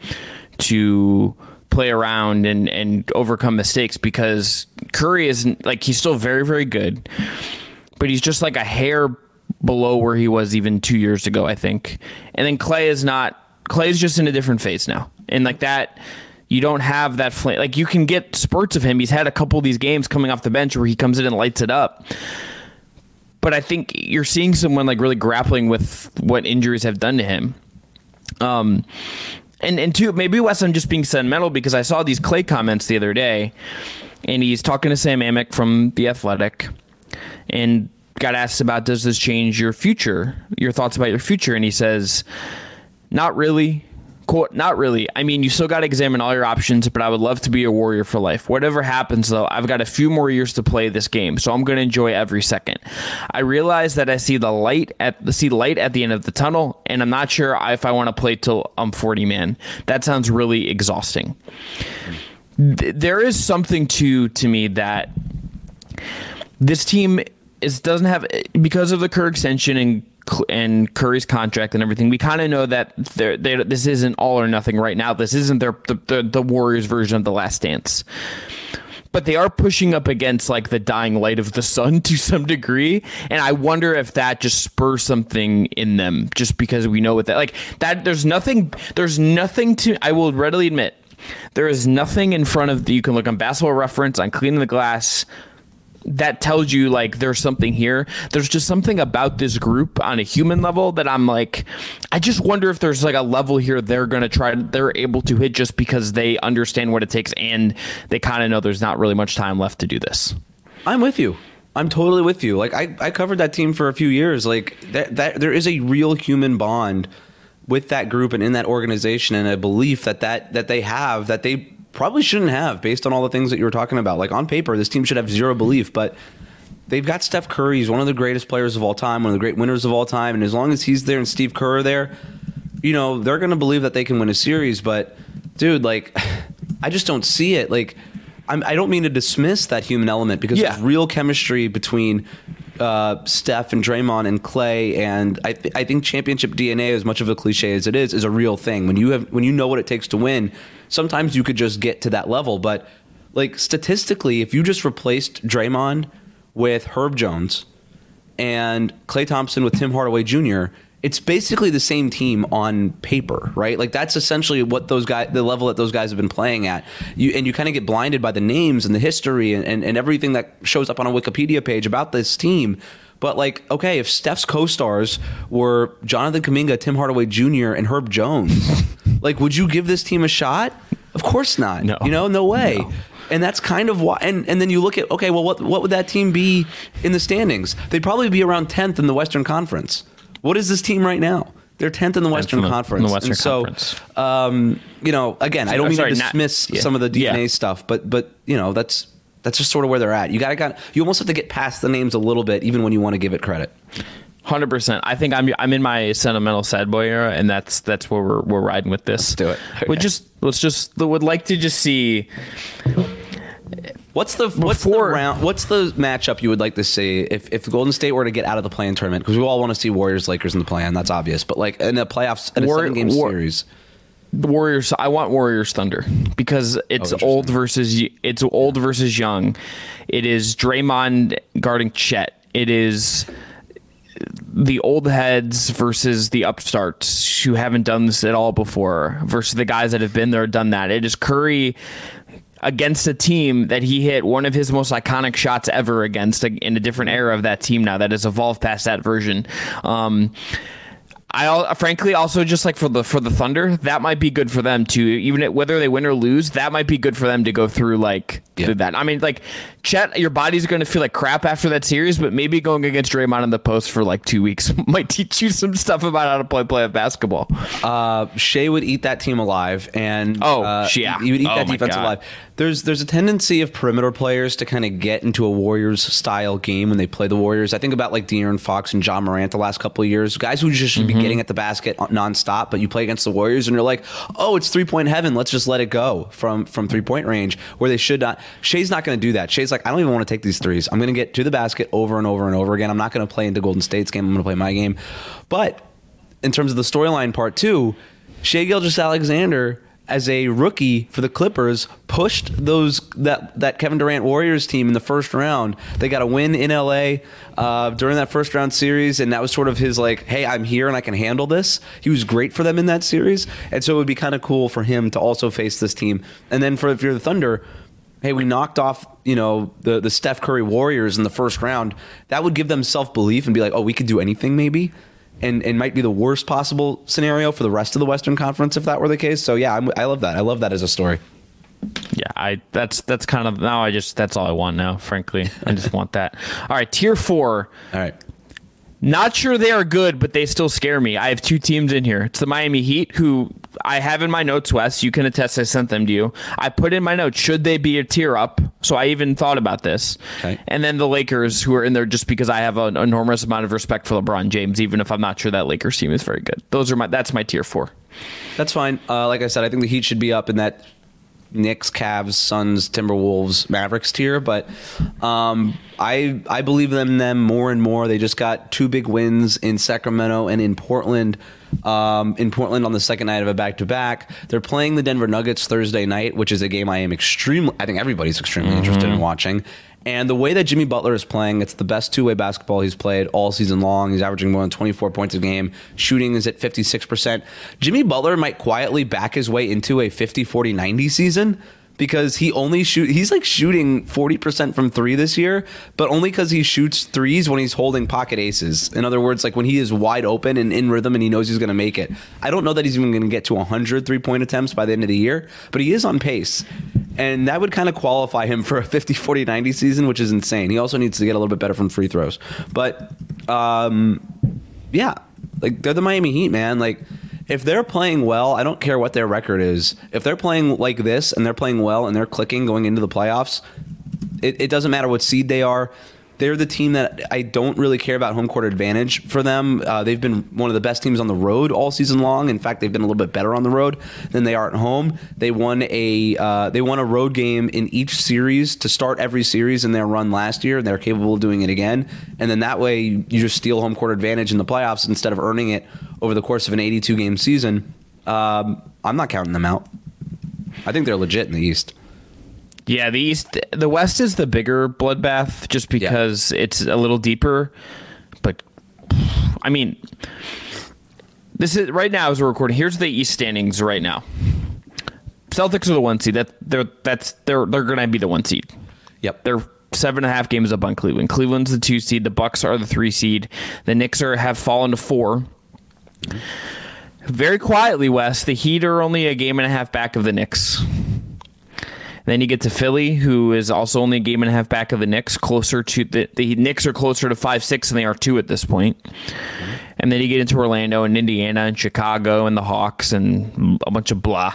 to play around and and overcome mistakes because Curry isn't like he's still very very good, but he's just like a hair below where he was even two years ago, I think. And then Klay is not. Klay is just in a different phase now, and like that you don't have that flame. Like you can get spurts of him. He's had a couple of these games coming off the bench where he comes in and lights it up. But I think you're seeing someone like really grappling with what injuries have done to him. Um, and and two, maybe Wes, I'm just being sentimental because I saw these Klay comments the other day, and he's talking to Sam Amick from the Athletic, and got asked about does this change your future, your thoughts about your future, and he says, not really. Quote, not really. I mean, you still got to examine all your options, but I would love to be a warrior for life. Whatever happens, though, I've got a few more years to play this game, so I'm going to enjoy every second. I realize that I see the light at the see light at the end of the tunnel, and I'm not sure if I want to play till I'm 40. Man, that sounds really exhausting. There is something to to me that this team is doesn't have because of the Kerr extension and and Curry's contract and everything, we kind of know that they're, this isn't all or nothing right now. This isn't their the, the, the Warriors version of the Last Dance but they are pushing up against like the dying light of the sun to some degree and i wonder if that just spurs something in them just because we know what that like that there's nothing there's nothing to i will readily admit there is nothing in front of the, you can look on basketball reference on cleaning the glass that tells you like there's something here. There's just something about this group on a human level that I'm like, I just wonder if there's like a level here they're gonna try, they're able to hit just because they understand what it takes and they kind of know there's not really much time left to do this. I'm with you. I'm totally with you. Like I, I covered that team for a few years. Like that, that there is a real human bond with that group and in that organization and a belief that that that they have that they probably shouldn't have based on all the things that you were talking about. Like on paper, this team should have zero belief, but they've got Steph Curry. He's one of the greatest players of all time, one of the great winners of all time. And as long as he's there and Steve Kerr there, you know, they're going to believe that they can win a series. But, dude, like, I just don't see it. Like, I'm, I do not mean to dismiss that human element because yeah. there's real chemistry between uh, Steph and Draymond and Klay, and I, th- I think championship DNA, as much of a cliche as it is, is a real thing. When you have when you know what it takes to win, sometimes you could just get to that level. But like statistically, if you just replaced Draymond with Herb Jones and Klay Thompson with Tim Hardaway Jr., it's basically the same team on paper, right? Like that's essentially what those guys, the level that those guys have been playing at. You and you kind of get blinded by the names and the history and, and, and everything that shows up on a Wikipedia page about this team. But like, okay, if Steph's co-stars were Jonathan Kuminga, Tim Hardaway Jr., and Herb Jones, like, would you give this team a shot? Of course not. No. You know, no way. No. And that's kind of why. And, and then you look at okay, well, what what would that team be in the standings? They'd probably be around tenth in the Western Conference. What is this team right now? They're tenth in the Western the, Conference. In the Western and so, Conference. Um, you know, again, I don't mean sorry, to dismiss not, yeah. some of the DNA yeah. stuff, but but you know, that's that's just sort of where they're at. You got to got you almost have to get past the names a little bit, even when you want to give it credit. Hundred percent. I think I'm I'm in my sentimental sad boy era, and that's that's where we're we're riding with this. Let's do it. Okay. We just let's just would like to just see. What's the what's Before, the round? What's the matchup you would like to see if if Golden State were to get out of the play-in tournament? Because we all want to see Warriors Lakers in the play-in. That's obvious. But like in a playoffs, in a War, seven-game War, series. The Warriors. I want Warriors Thunder because it's oh, old versus it's old versus young. It is Draymond guarding Chet. It is the old heads versus the upstarts who haven't done this at all before versus the guys that have been there done that. It is Curry against a team that he hit one of his most iconic shots ever against in a different era of that team now that has evolved past that version. Um, I frankly also just like for the for the Thunder, that might be good for them too. Even whether they win or lose, that might be good for them to go through like yeah. through that. I mean, like Chet, your body's going to feel like crap after that series, but maybe going against Draymond in the post for like two weeks might teach you some stuff about how to play playoff basketball. Uh, Shai would eat that team alive, and oh, uh, yeah, he would eat oh that defense God. alive. There's there's a tendency of perimeter players to kind of get into a Warriors style game when they play the Warriors. I think about like De'Aaron Fox and Ja Morant the last couple of years, guys who just should mm-hmm. be getting at the basket nonstop, but you play against the Warriors and you're like, oh, it's three point heaven. Let's just let it go from from three point range where they should not. Shai's not going to do that. Shai's like, I don't even want to take these threes. I'm going to get to the basket over and over and over again. I'm not going to play into Golden State's game. I'm going to play my game. But in terms of the storyline part two, Shai Gilgeous-Alexander as a rookie for the Clippers pushed those that that Kevin Durant Warriors team in the first round. They got a win in LA uh, during that first round series, and that was sort of his like, "Hey, I'm here and I can handle this." He was great for them in that series, and so it would be kind of cool for him to also face this team. And then for if you're the Thunder. Hey, we knocked off, you know, the the Steph Curry Warriors in the first round. That would give them self belief and be like, oh, we could do anything, maybe and, and might be the worst possible scenario for the rest of the Western Conference if that were the case. So yeah, I'm, I love that. I love that as a story. Yeah, I that's that's kind of now I just that's all I want now. Frankly, I just want that. All right, tier four. All right. Not sure they are good, but they still scare me. I have two teams in here. It's the Miami Heat, who I have in my notes, Wes. You can attest I sent them to you. I put in my notes, should they be a tier up? So I even thought about this. Okay. And then the Lakers, who are in there just because I have an enormous amount of respect for LeBron James, even if I'm not sure that Lakers team is very good. Those are my that's my tier four. That's fine. Uh, like I said, I think the Heat should be up in that Knicks, Cavs, Suns, Timberwolves, Mavericks tier, but um, I I believe in them more and more. They just got two big wins in Sacramento and in Portland. Um, in Portland on the second night of a back to back, they're playing the Denver Nuggets Thursday night, which is a game I am extremely. I think everybody's extremely mm-hmm. interested in watching. And the way that Jimmy Butler is playing, it's the best two way basketball he's played all season long. He's averaging more than 24 points a game. Shooting is at 56%. Jimmy Butler might quietly back his way into a 50 40 90 season because he only shoot he's like shooting 40% from 3 this year, but only cuz he shoots threes when he's holding pocket aces. In other words, like when he is wide open and in rhythm and he knows he's going to make it. I don't know that he's even going to get to 100 three-point attempts by the end of the year, but he is on pace. And that would kind of qualify him for a 50 40 90 season, which is insane. He also needs to get a little bit better from free throws. But um yeah, like they're the Miami Heat, man. Like if they're playing well, I don't care what their record is. If they're playing like this and they're playing well and they're clicking going into the playoffs, it, it doesn't matter what seed they are. They're the team that I don't really care about home court advantage for them. Uh, they've been one of the best teams on the road all season long. In fact, they've been a little bit better on the road than they are at home. They won a uh, they won a road game in each series to start every series in their run last year, and they're capable of doing it again. And then that way, you just steal home court advantage in the playoffs instead of earning it over the course of an 82 game season. Um, I'm not counting them out. I think they're legit in the East. Yeah, the East, the West is the bigger bloodbath just because yeah. it's a little deeper. But I mean, this is right now as we're recording. Here's the East standings right now. Celtics are the one seed. That they're that's they're they're going to be the one seed. Yep, they're seven and a half games up on Cleveland. Cleveland's the two seed. The Bucks are the three seed. The Knicks are have fallen to four. Very quietly, Wes. The Heat are only a game and a half back of the Knicks. Then you get to Philly, who is also only a game and a half back of the Knicks, closer to the, the Knicks are closer to five six than they are two at this point. And then you get into Orlando and Indiana and Chicago and the Hawks and a bunch of blah.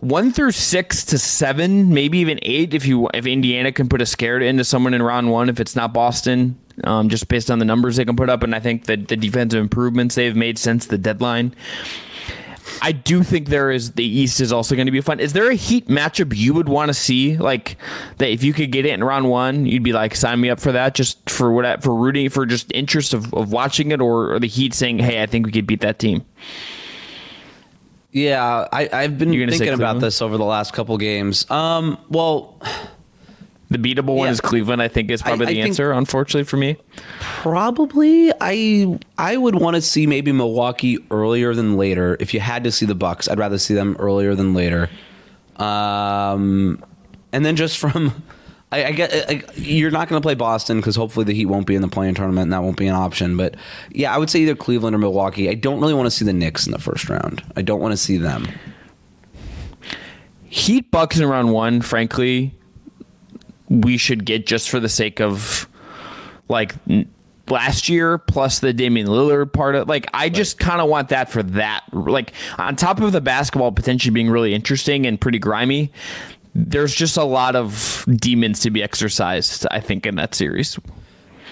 One through six to seven, maybe even eight, if you if Indiana can put a scare into someone in round one, if it's not Boston, um, just based on the numbers they can put up, and I think that the defensive improvements they've made since the deadline. I do think there is the East is also going to be fun. Is there a Heat matchup you would want to see? Like that, if you could get it in round one, you'd be like, sign me up for that, just for what for rooting for just interest of, of watching it, or, or the Heat saying, hey, I think we could beat that team. Yeah, I, I've been thinking about this over the last couple games. Um, well. The beatable yeah. one is Cleveland. I think is probably I, the answer. Unfortunately for me, probably I I would want to see maybe Milwaukee earlier than later. If you had to see the Bucks, I'd rather see them earlier than later. Um, and then just from I, I get I, you're not going to play Boston because hopefully the Heat won't be in the play-in tournament and that won't be an option. But yeah, I would say either Cleveland or Milwaukee. I don't really want to see the Knicks in the first round. I don't want to see them. Heat Bucks in round one, frankly, we should get just for the sake of like last year plus the Damian Lillard part of like I just kind of want that for that like on top of the basketball potentially being really interesting and pretty grimy there's just a lot of demons to be exercised I think in that series.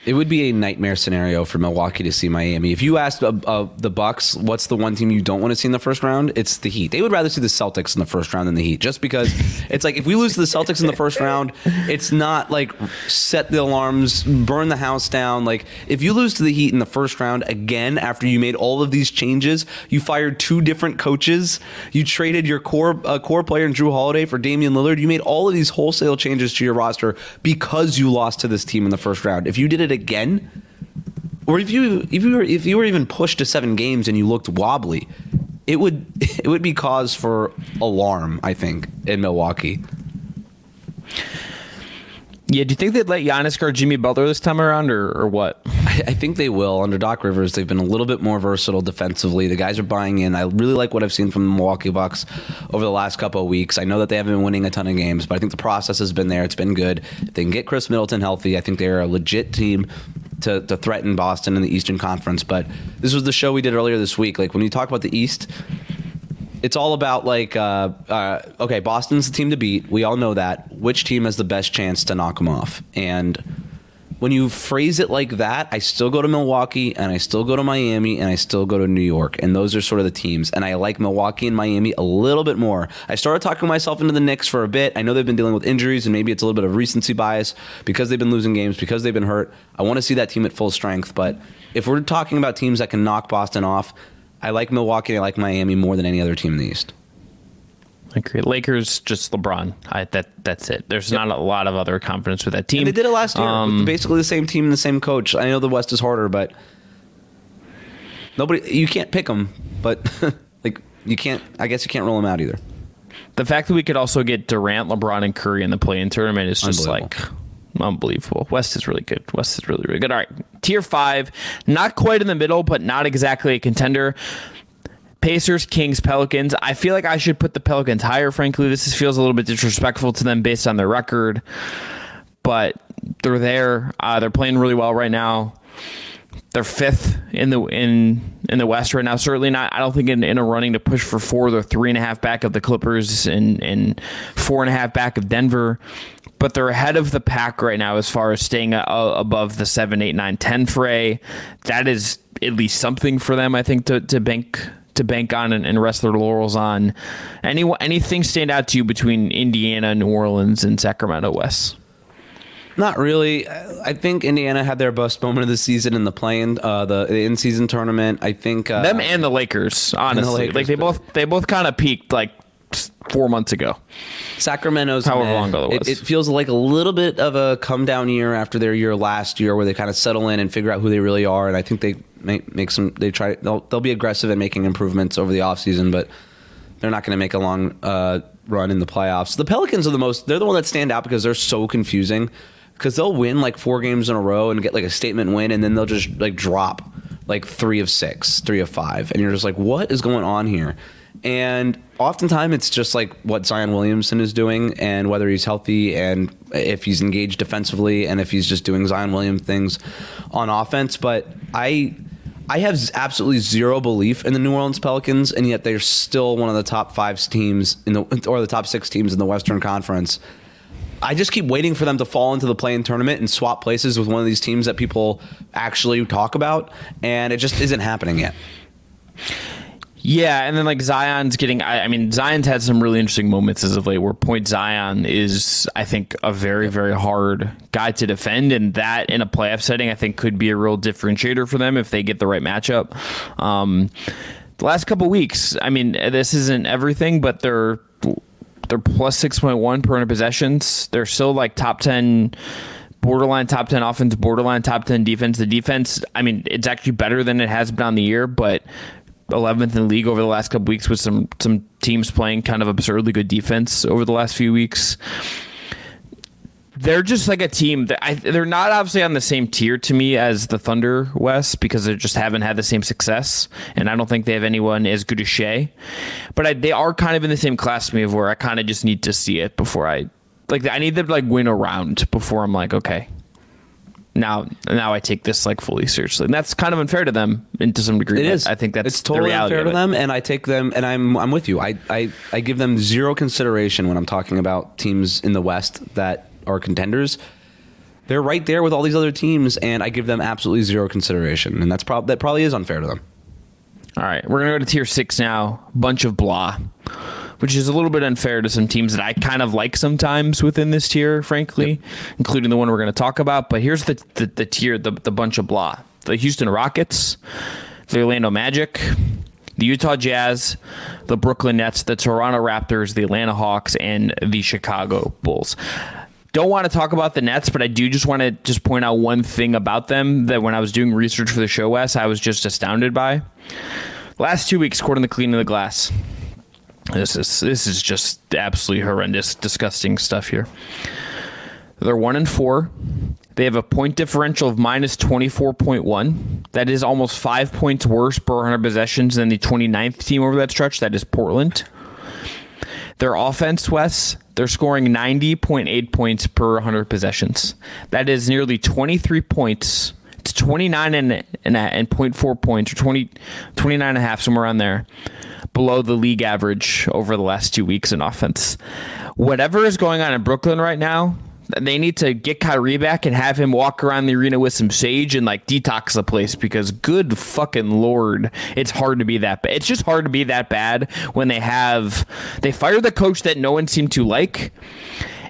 It would be a nightmare scenario for Milwaukee to see Miami. If you asked uh, uh, the Bucks, what's the one team you don't want to see in the first round? It's the Heat. They would rather see the Celtics in the first round than the Heat, just because it's like if we lose to the Celtics in the first round, it's not like set the alarms, burn the house down. Like if you lose to the Heat in the first round again after you made all of these changes, you fired two different coaches, you traded your core uh, core player in Jrue Holiday for Damian Lillard, you made all of these wholesale changes to your roster because you lost to this team in the first round. If you did it again, or if you if you were if you were even pushed to seven games and you looked wobbly, it would it would be cause for alarm. I think in Milwaukee. Yeah, do you think they'd let Giannis guard Jimmy Butler this time around, or, or what? I, I think they will. Under Doc Rivers, they've been a little bit more versatile defensively. The guys are buying in. I really like what I've seen from the Milwaukee Bucks over the last couple of weeks. I know that they haven't been winning a ton of games, but I think the process has been there. It's been good. If they can get Khris Middleton healthy, I think they're a legit team to, to threaten Boston in the Eastern Conference. But this was the show we did earlier this week. Like when you talk about the East, it's all about like uh, uh, okay boston's the team to beat. We all know that. Which team has the best chance to knock them off? And when you phrase it like that i still go to milwaukee and i still go to miami and i still go to new york. And those are sort of the teams. And i like milwaukee and miami a little bit more. I started talking myself into the Knicks for a bit. I know they've been dealing with injuries and maybe it's a little bit of recency bias because they've been losing games because they've been hurt. I want to see that team at full strength. But if we're talking about teams that can knock boston off I like Milwaukee. and I like Miami more than any other team in the East. I agree. Lakers, just LeBron. I, that that's it. There's yep. not a lot of other confidence with that team. And they did it last year. Um, basically the same team and the same coach. I know the West is harder, but nobody. You can't pick them, but like you can't. I guess you can't roll them out either. The fact that we could also get Durant, LeBron, and Curry in the play-in tournament is just like unbelievable. West is really good. West is really, really good. All right. Tier five, not quite in the middle, but not exactly a contender. Pacers, Kings, Pelicans. I feel like I should put the Pelicans higher, frankly. This feels a little bit disrespectful to them based on their record, but they're there. Uh, they're playing really well right now. They're fifth in the in in the West right now. Certainly not. I don't think in, in a running to push for four. They're three and a half back of the Clippers and and four and a half back of Denver but they're ahead of the pack right now as far as staying uh, above the 7, 8, 9, 10 fray. That is at least something for them, I think, to, to bank to bank on and, and rest their laurels on. Any anything stand out to you between Indiana, New Orleans, and Sacramento, Wes? Not really. I think Indiana had their best moment of the season in the playing, uh, the, the in-season tournament. I think uh, them and the Lakers, honestly, the Lakers, like they both they both kind of peaked like four months ago. Sacramento's however long ago it was. It, it, feels like a little bit of a come down year after their year last year, where they kind of settle in and figure out who they really are. And I think they make, make some. They try. They'll they'll be aggressive in making improvements over the offseason, but they're not going to make a long uh, run in the playoffs. The Pelicans are the most. They're the one that stand out because they're so confusing. Because they'll win like four games in a row and get like a statement win, and then they'll just like drop like three of six, three of five, and you're just like, what is going on here? And oftentimes it's just like what Zion Williamson is doing and whether he's healthy and if he's engaged defensively and if he's just doing Zion Williams things on offense. But I I have absolutely zero belief in the New Orleans Pelicans, and yet they're still one of the top five teams in the or the top six teams in the Western Conference. I just keep waiting for them to fall into the play-in tournament and swap places with one of these teams that people actually talk about, and it just isn't happening yet. Yeah, and then like Zion's getting. I, I, mean, Zion's had some really interesting moments as of late. Where Point Zion is, I think, a very very hard guy to defend, and that in a playoff setting, I think could be a real differentiator for them if they get the right matchup. Um, the last couple weeks, I mean, this isn't everything, but they're they're plus six point one per hundred possessions. They're still like top ten borderline top 10 offense, borderline top 10 defense. The defense, I mean, it's actually better than it has been on the year, but 11th in the league over the last couple weeks with some some teams playing kind of absurdly good defense over the last few weeks. They're just like a team that I, they're not obviously on the same tier to me as the Thunder Wes because they just haven't had the same success, and I don't think they have anyone as good as Shai. But I, they are kind of in the same class to me of where I kind of just need to see it before I like. I need them to like win a round before I'm like, okay, now now I take this like fully seriously. And that's kind of unfair to them and to some degree. It is. I think that's it's totally unfair to them, and I take them, and I'm I'm with you. I, I I give them zero consideration when I'm talking about teams in the West that are contenders. They're right there with all these other teams, and I give them absolutely zero consideration, and that's prob- that probably is unfair to them. All right, we're gonna go to tier six now. Bunch of blah which is a little bit unfair to some teams that I kind of like sometimes within this tier, frankly, yep. including the one we're going to talk about. But here's the, the, the tier, the, the bunch of blah. The Houston Rockets, the Orlando Magic, the Utah Jazz, the Brooklyn Nets, the Toronto Raptors, the Atlanta Hawks, and the Chicago Bulls. Don't want to talk about the Nets, but I do just want to just point out one thing about them that when I was doing research for the show, Wes, I was just astounded by. Last two weeks, according to Cleaning the Glass, this is this is just absolutely horrendous, disgusting stuff here. They're one and four. They have a point differential of minus 24.1. That is almost five points worse per 100 possessions than the 29th team over that stretch. That is Portland. Their offense, Wes, they're scoring 90.8 points per 100 possessions. That is nearly 23 points. It's 29 and, and, and 0.4 points, or 20, 29 and a half, somewhere around there below the league average over the last two weeks in offense. Whatever is going on in Brooklyn right now, they need to get Kyrie back and have him walk around the arena with some sage and like detox the place because good fucking lord, it's hard to be that bad. It's just hard to be that bad when they have they fire the coach that no one seemed to like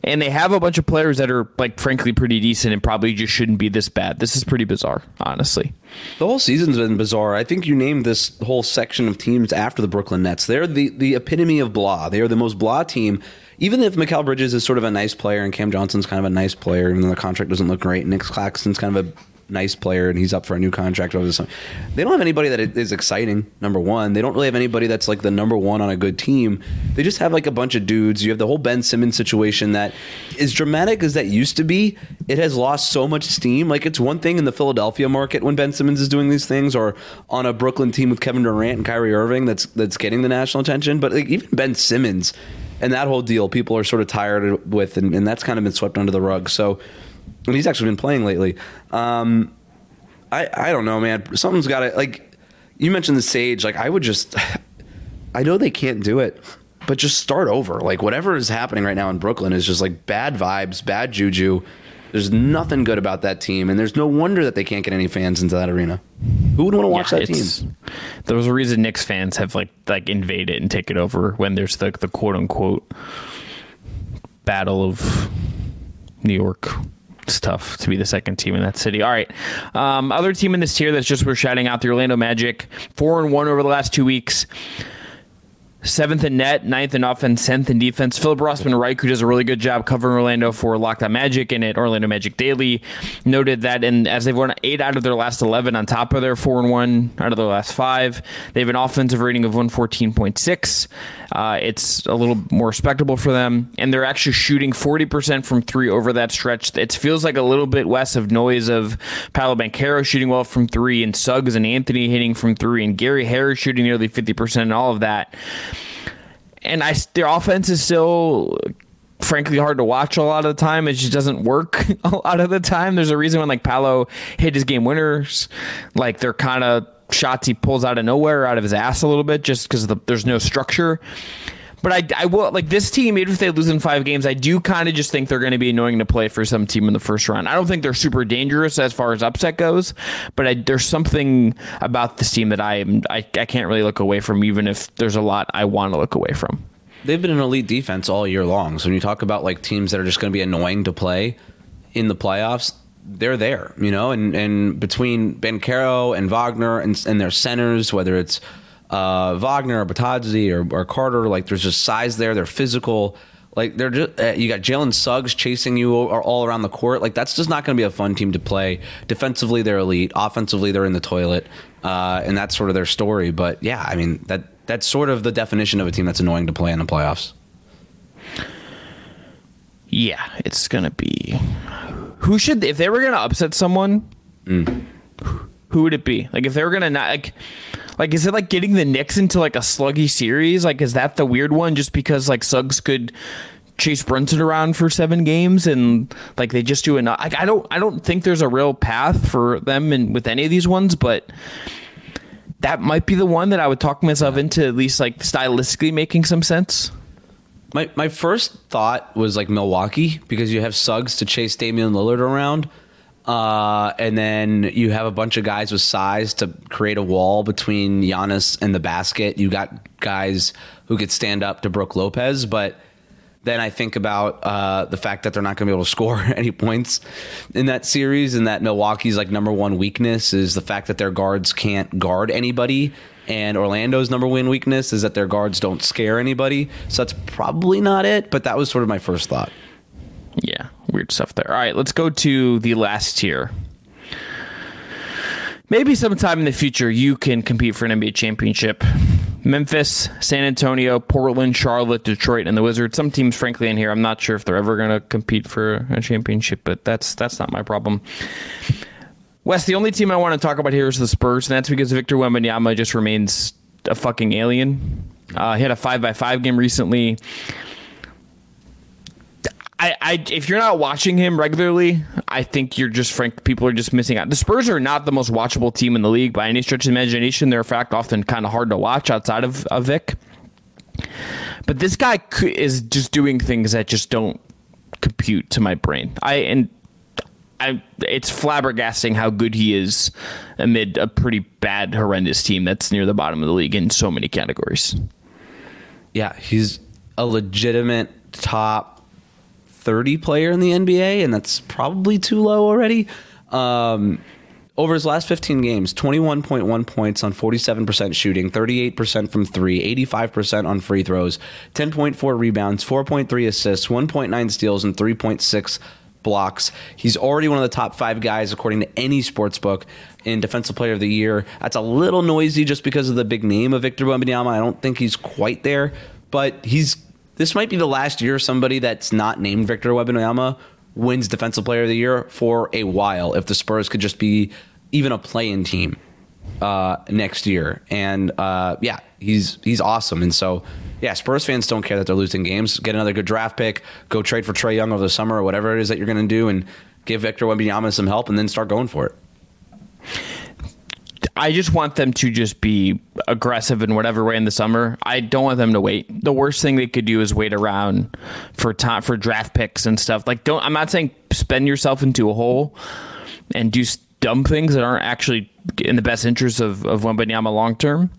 and they have a bunch of players that are like frankly pretty decent and probably just shouldn't be this bad. This is pretty bizarre, honestly. The whole season's been bizarre. I think you named this whole section of teams after the Brooklyn Nets. They're the the epitome of blah. They are the most blah team. Even if Mikal Bridges is sort of a nice player and Cam Johnson's kind of a nice player, even though the contract doesn't look great, and Nick Claxton's kind of a nice player and he's up for a new contract. They don't have anybody that is exciting. Number one, they don't really have anybody that's like the number one on a good team. They just have like a bunch of dudes. You have the whole Ben Simmons situation that, as dramatic as that used to be, it has lost so much steam. Like it's one thing in the Philadelphia market when Ben Simmons is doing these things, or on a Brooklyn team with Kevin Durant and Kyrie Irving that's that's getting the national attention. But like even Ben Simmons and that whole deal, people are sort of tired with, and, and that's kind of been swept under the rug. So and he's actually been playing lately. Um, I I don't know, man. Something's got to like. You mentioned the Sage. Like I would just. I know they can't do it, but just start over. Like whatever is happening right now in Brooklyn is just like bad vibes, bad juju. There's nothing good about that team, and there's no wonder that they can't get any fans into that arena. Who would want to watch yeah, that team? There's a reason Knicks fans have like like invaded and taken over when there's the the quote unquote battle of New York it's tough to be the second team in that city. All right. Um, other team in this tier that's just worth shouting out the Orlando Magic. Four and one over the last two weeks seventh in net, ninth in offense, tenth in defense. Philip Rossman Reich, who does a really good job covering Orlando for Locked On Magic and at Orlando Magic Daily, noted that and as they've won eight out of their last eleven on top of their four and one out of their last five, they have an offensive rating of one fourteen point six. Uh, it's a little more respectable for them, and they're actually shooting forty percent from three over that stretch. It feels like a little bit less of noise of Paolo Banchero shooting well from three, and Suggs and Anthony hitting from three, and Gary Harris shooting nearly fifty percent, and all of that and I their offense is still frankly hard to watch a lot of the time. It just doesn't work a lot of the time. There's a reason when like Paolo hit his game winners, like they're kind of shots he pulls out of nowhere, out of his ass a little bit, just because the, there's no structure. But I, I will like this team. Even if they lose in five games, I do kind of just think they're going to be annoying to play for some team in the first round. I don't think they're super dangerous as far as upset goes, but I, there's something about this team that I I, I can't really look away from, even if there's a lot I want to look away from. They've been an elite defense all year long. So when you talk about like teams that are just going to be annoying to play in the playoffs, they're there, you know, and, and between Banchero and Wagner and, and their centers, whether it's uh, Wagner or Bitadze or, or, Carter. Like there's just size there. They're physical. Like they're just uh, you got Jalen Suggs chasing you all around the court. Like that's just not going to be a fun team to play. Defensively, they're elite. Offensively, they're in the toilet, uh, and that's sort of their story. But yeah, I mean that that's sort of the definition of a team that's annoying to play in the playoffs. Yeah, it's gonna be. Who should if they were gonna upset someone? Who would it be? Like if they were gonna not like, like is it like getting the Knicks into like a sluggy series? Like is that the weird one? Just because like Suggs could chase Brunson around for seven games and like they just do enough. Like I don't I don't think there's a real path for them and with any of these ones, but that might be the one that I would talk myself into at least like stylistically making some sense. My my first thought was like Milwaukee because you have Suggs to chase Damian Lillard around. Uh, and then you have a bunch of guys with size to create a wall between Giannis and the basket. You got guys who could stand up to Brook Lopez, but then I think about uh, the fact that they're not going to be able to score any points in that series, and that Milwaukee's like number one weakness is the fact that their guards can't guard anybody, and Orlando's number one weakness is that their guards don't scare anybody. So that's probably not it, but that was sort of my first thought. Yeah, weird stuff there. All right, let's go to the last tier. Maybe sometime in the future you can compete for an NBA championship. Memphis, San Antonio, Portland, Charlotte, Detroit, and the Wizards. Some teams, frankly, in here, I'm not sure if they're ever going to compete for a championship, but that's that's not my problem. Wes, the only team I want to talk about here is the Spurs, and that's because Victor Wembanyama just remains a fucking alien. Uh, he had a five by five game recently. I, I, if you're not watching him regularly, I think you're just frank. People are just missing out. The Spurs are not the most watchable team in the league by any stretch of imagination. They're in fact often kind of hard to watch outside of, of Vic. But this guy is just doing things that just don't compute to my brain. I and I, it's flabbergasting how good he is amid a pretty bad, horrendous team that's near the bottom of the league in so many categories. Yeah, he's a legitimate top 30 player in the NBA, and that's probably too low already. Um, over his last 15 games, 21.1 points on 47% shooting, 38% from three, 85% on free throws, 10.4 rebounds, 4.3 assists, 1.9 steals, and 3.6 blocks. He's already one of the top five guys, according to any sports book, in Defensive Player of the Year. That's a little noisy just because of the big name of Victor Wembanyama. I don't think he's quite there, but he's this might be the last year somebody that's not named Victor Wembanyama wins Defensive Player of the Year for a while. If the Spurs could just be even a play-in team uh, next year, and uh, yeah, he's he's awesome. And so, yeah, Spurs fans don't care that they're losing games. Get another good draft pick, go trade for Trae Young over the summer or whatever it is that you're going to do, and give Victor Wembanyama some help, and then start going for it. I just want them to just be aggressive in whatever way in the summer. I don't want them to wait. The worst thing they could do is wait around for time for draft picks and stuff. Like don't I'm not saying spend yourself into a hole and do dumb things that aren't actually in the best interest of of Wembanyama long term.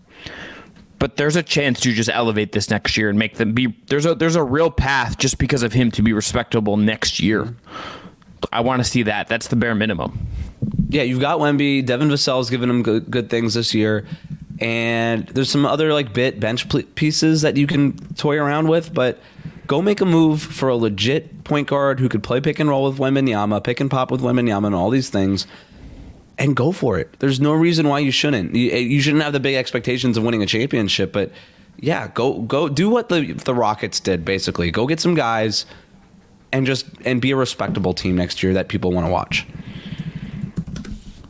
But there's a chance to just elevate this next year and make them be there's a there's a real path just because of him to be respectable next year. I want to see that. That's the bare minimum yeah, you've got Wemby. Devin Vassell's given him good, good things this year. And there's some other like bit bench pieces that you can toy around with, but go make a move for a legit point guard who could play pick and roll with Wembanyama, pick and pop with Wembanyama, and all these things, and go for it. There's no reason why you shouldn't. You, eh, you shouldn't have the big expectations of winning a championship, but yeah, go go do what the the Rockets did. Basically, go get some guys and just and be a respectable team next year that people want to watch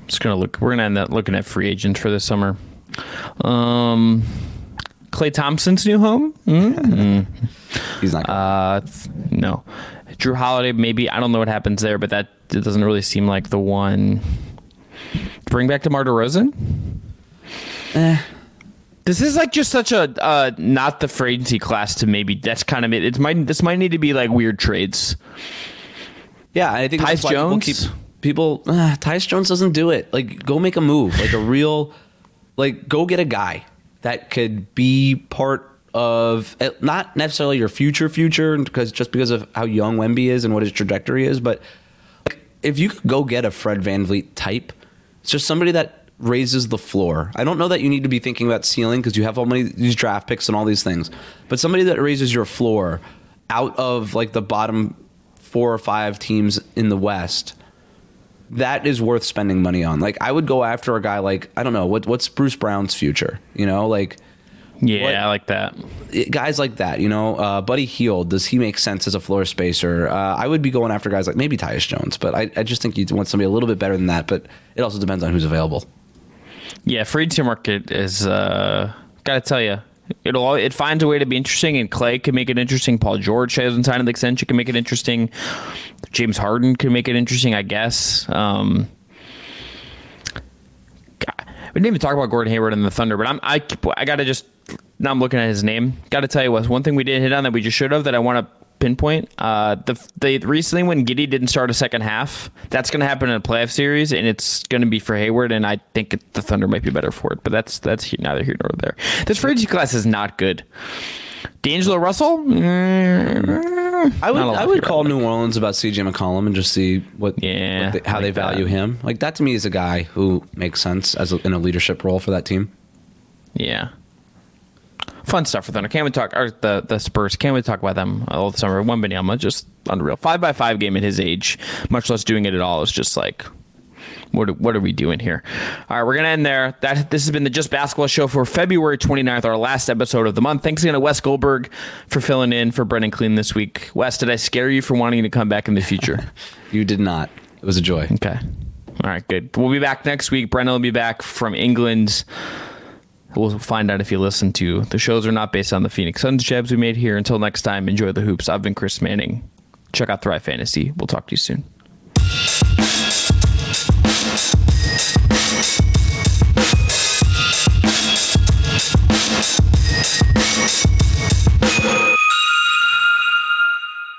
just gonna look. We're gonna end up looking at free agents for this summer. Um, Klay Thompson's new home. Mm-hmm. He's not. Uh, no. Jrue Holiday. Maybe I don't know what happens there, but that it doesn't really seem like the one. Bring back DeMar DeRozan. Eh. This is like just such a uh, not the free agency class to maybe that's kind of it. It's might this might need to be like weird trades. Yeah, I think Tyus Jones. Keep, people uh, Tyus Jones doesn't do it. Like go make a move, like a real like go get a guy that could be part of eh, not necessarily your future future because just because of how young Wemby is and what his trajectory is, but like, if you could go get a Fred VanVleet type, it's just somebody that raises the floor. I don't know that you need to be thinking about ceiling because you have all many these draft picks and all these things, but somebody that raises your floor out of like the bottom four or five teams in the West that is worth spending money on. Like I would go after a guy like I don't know what what's Bruce Brown's future. You know, like Yeah, What- I like that. guys like that, you know, uh, Buddy Hield, does he make sense as a floor spacer? Uh, I would be going after guys like maybe Tyus Jones, but I, I just think you want somebody a little bit better than that. But it also depends on who's available. Yeah, free agent market is uh gotta tell you. It'll it finds a way to be interesting, and Klay can make it interesting. Paul George hasn't signed an extension, can make it interesting. James Harden can make it interesting, I guess. Um, God, we didn't even talk about Gordon Hayward and the Thunder, but I'm I I gotta just now I'm looking at his name. Got to tell you what one thing we didn't hit on that we just should have that I want to pinpoint. Uh, the they recently when Giddey didn't start a second half, that's going to happen in a playoff series, and it's going to be for Hayward, and I think it, the Thunder might be better for it. But that's that's neither here nor there. This free class is not good. D'Angelo Russell, Mm, I would not a lot I would call New Orleans about CJ McCollum and just see what, Yeah, what they, how I they like that. value him. Like that to me is a guy who makes sense as a, in a leadership role for that team. Yeah. Fun stuff for Thunder. Can't we talk or the the Spurs? Can't we talk about them all the summer? Wembanyama, just unreal. Five by five game at his age, much less doing it at all. Is just like, what what are we doing here? All right, we're gonna end there. That this has been the Just Basketball Show for February 29th, our last episode of the month. Thanks again to Wes Goldberg for filling in for Brendan Clean this week. Wes, did I scare you for wanting to come back in the future? You did not. It was a joy. Okay. All right, good. We'll be back next week. Brendan will be back from England. We'll find out if you listen to the shows are not based on the Phoenix Suns jabs we made here. Until next time, enjoy the hoops. I've been Chris Manning. Check out Thrive Fantasy. We'll talk to you soon.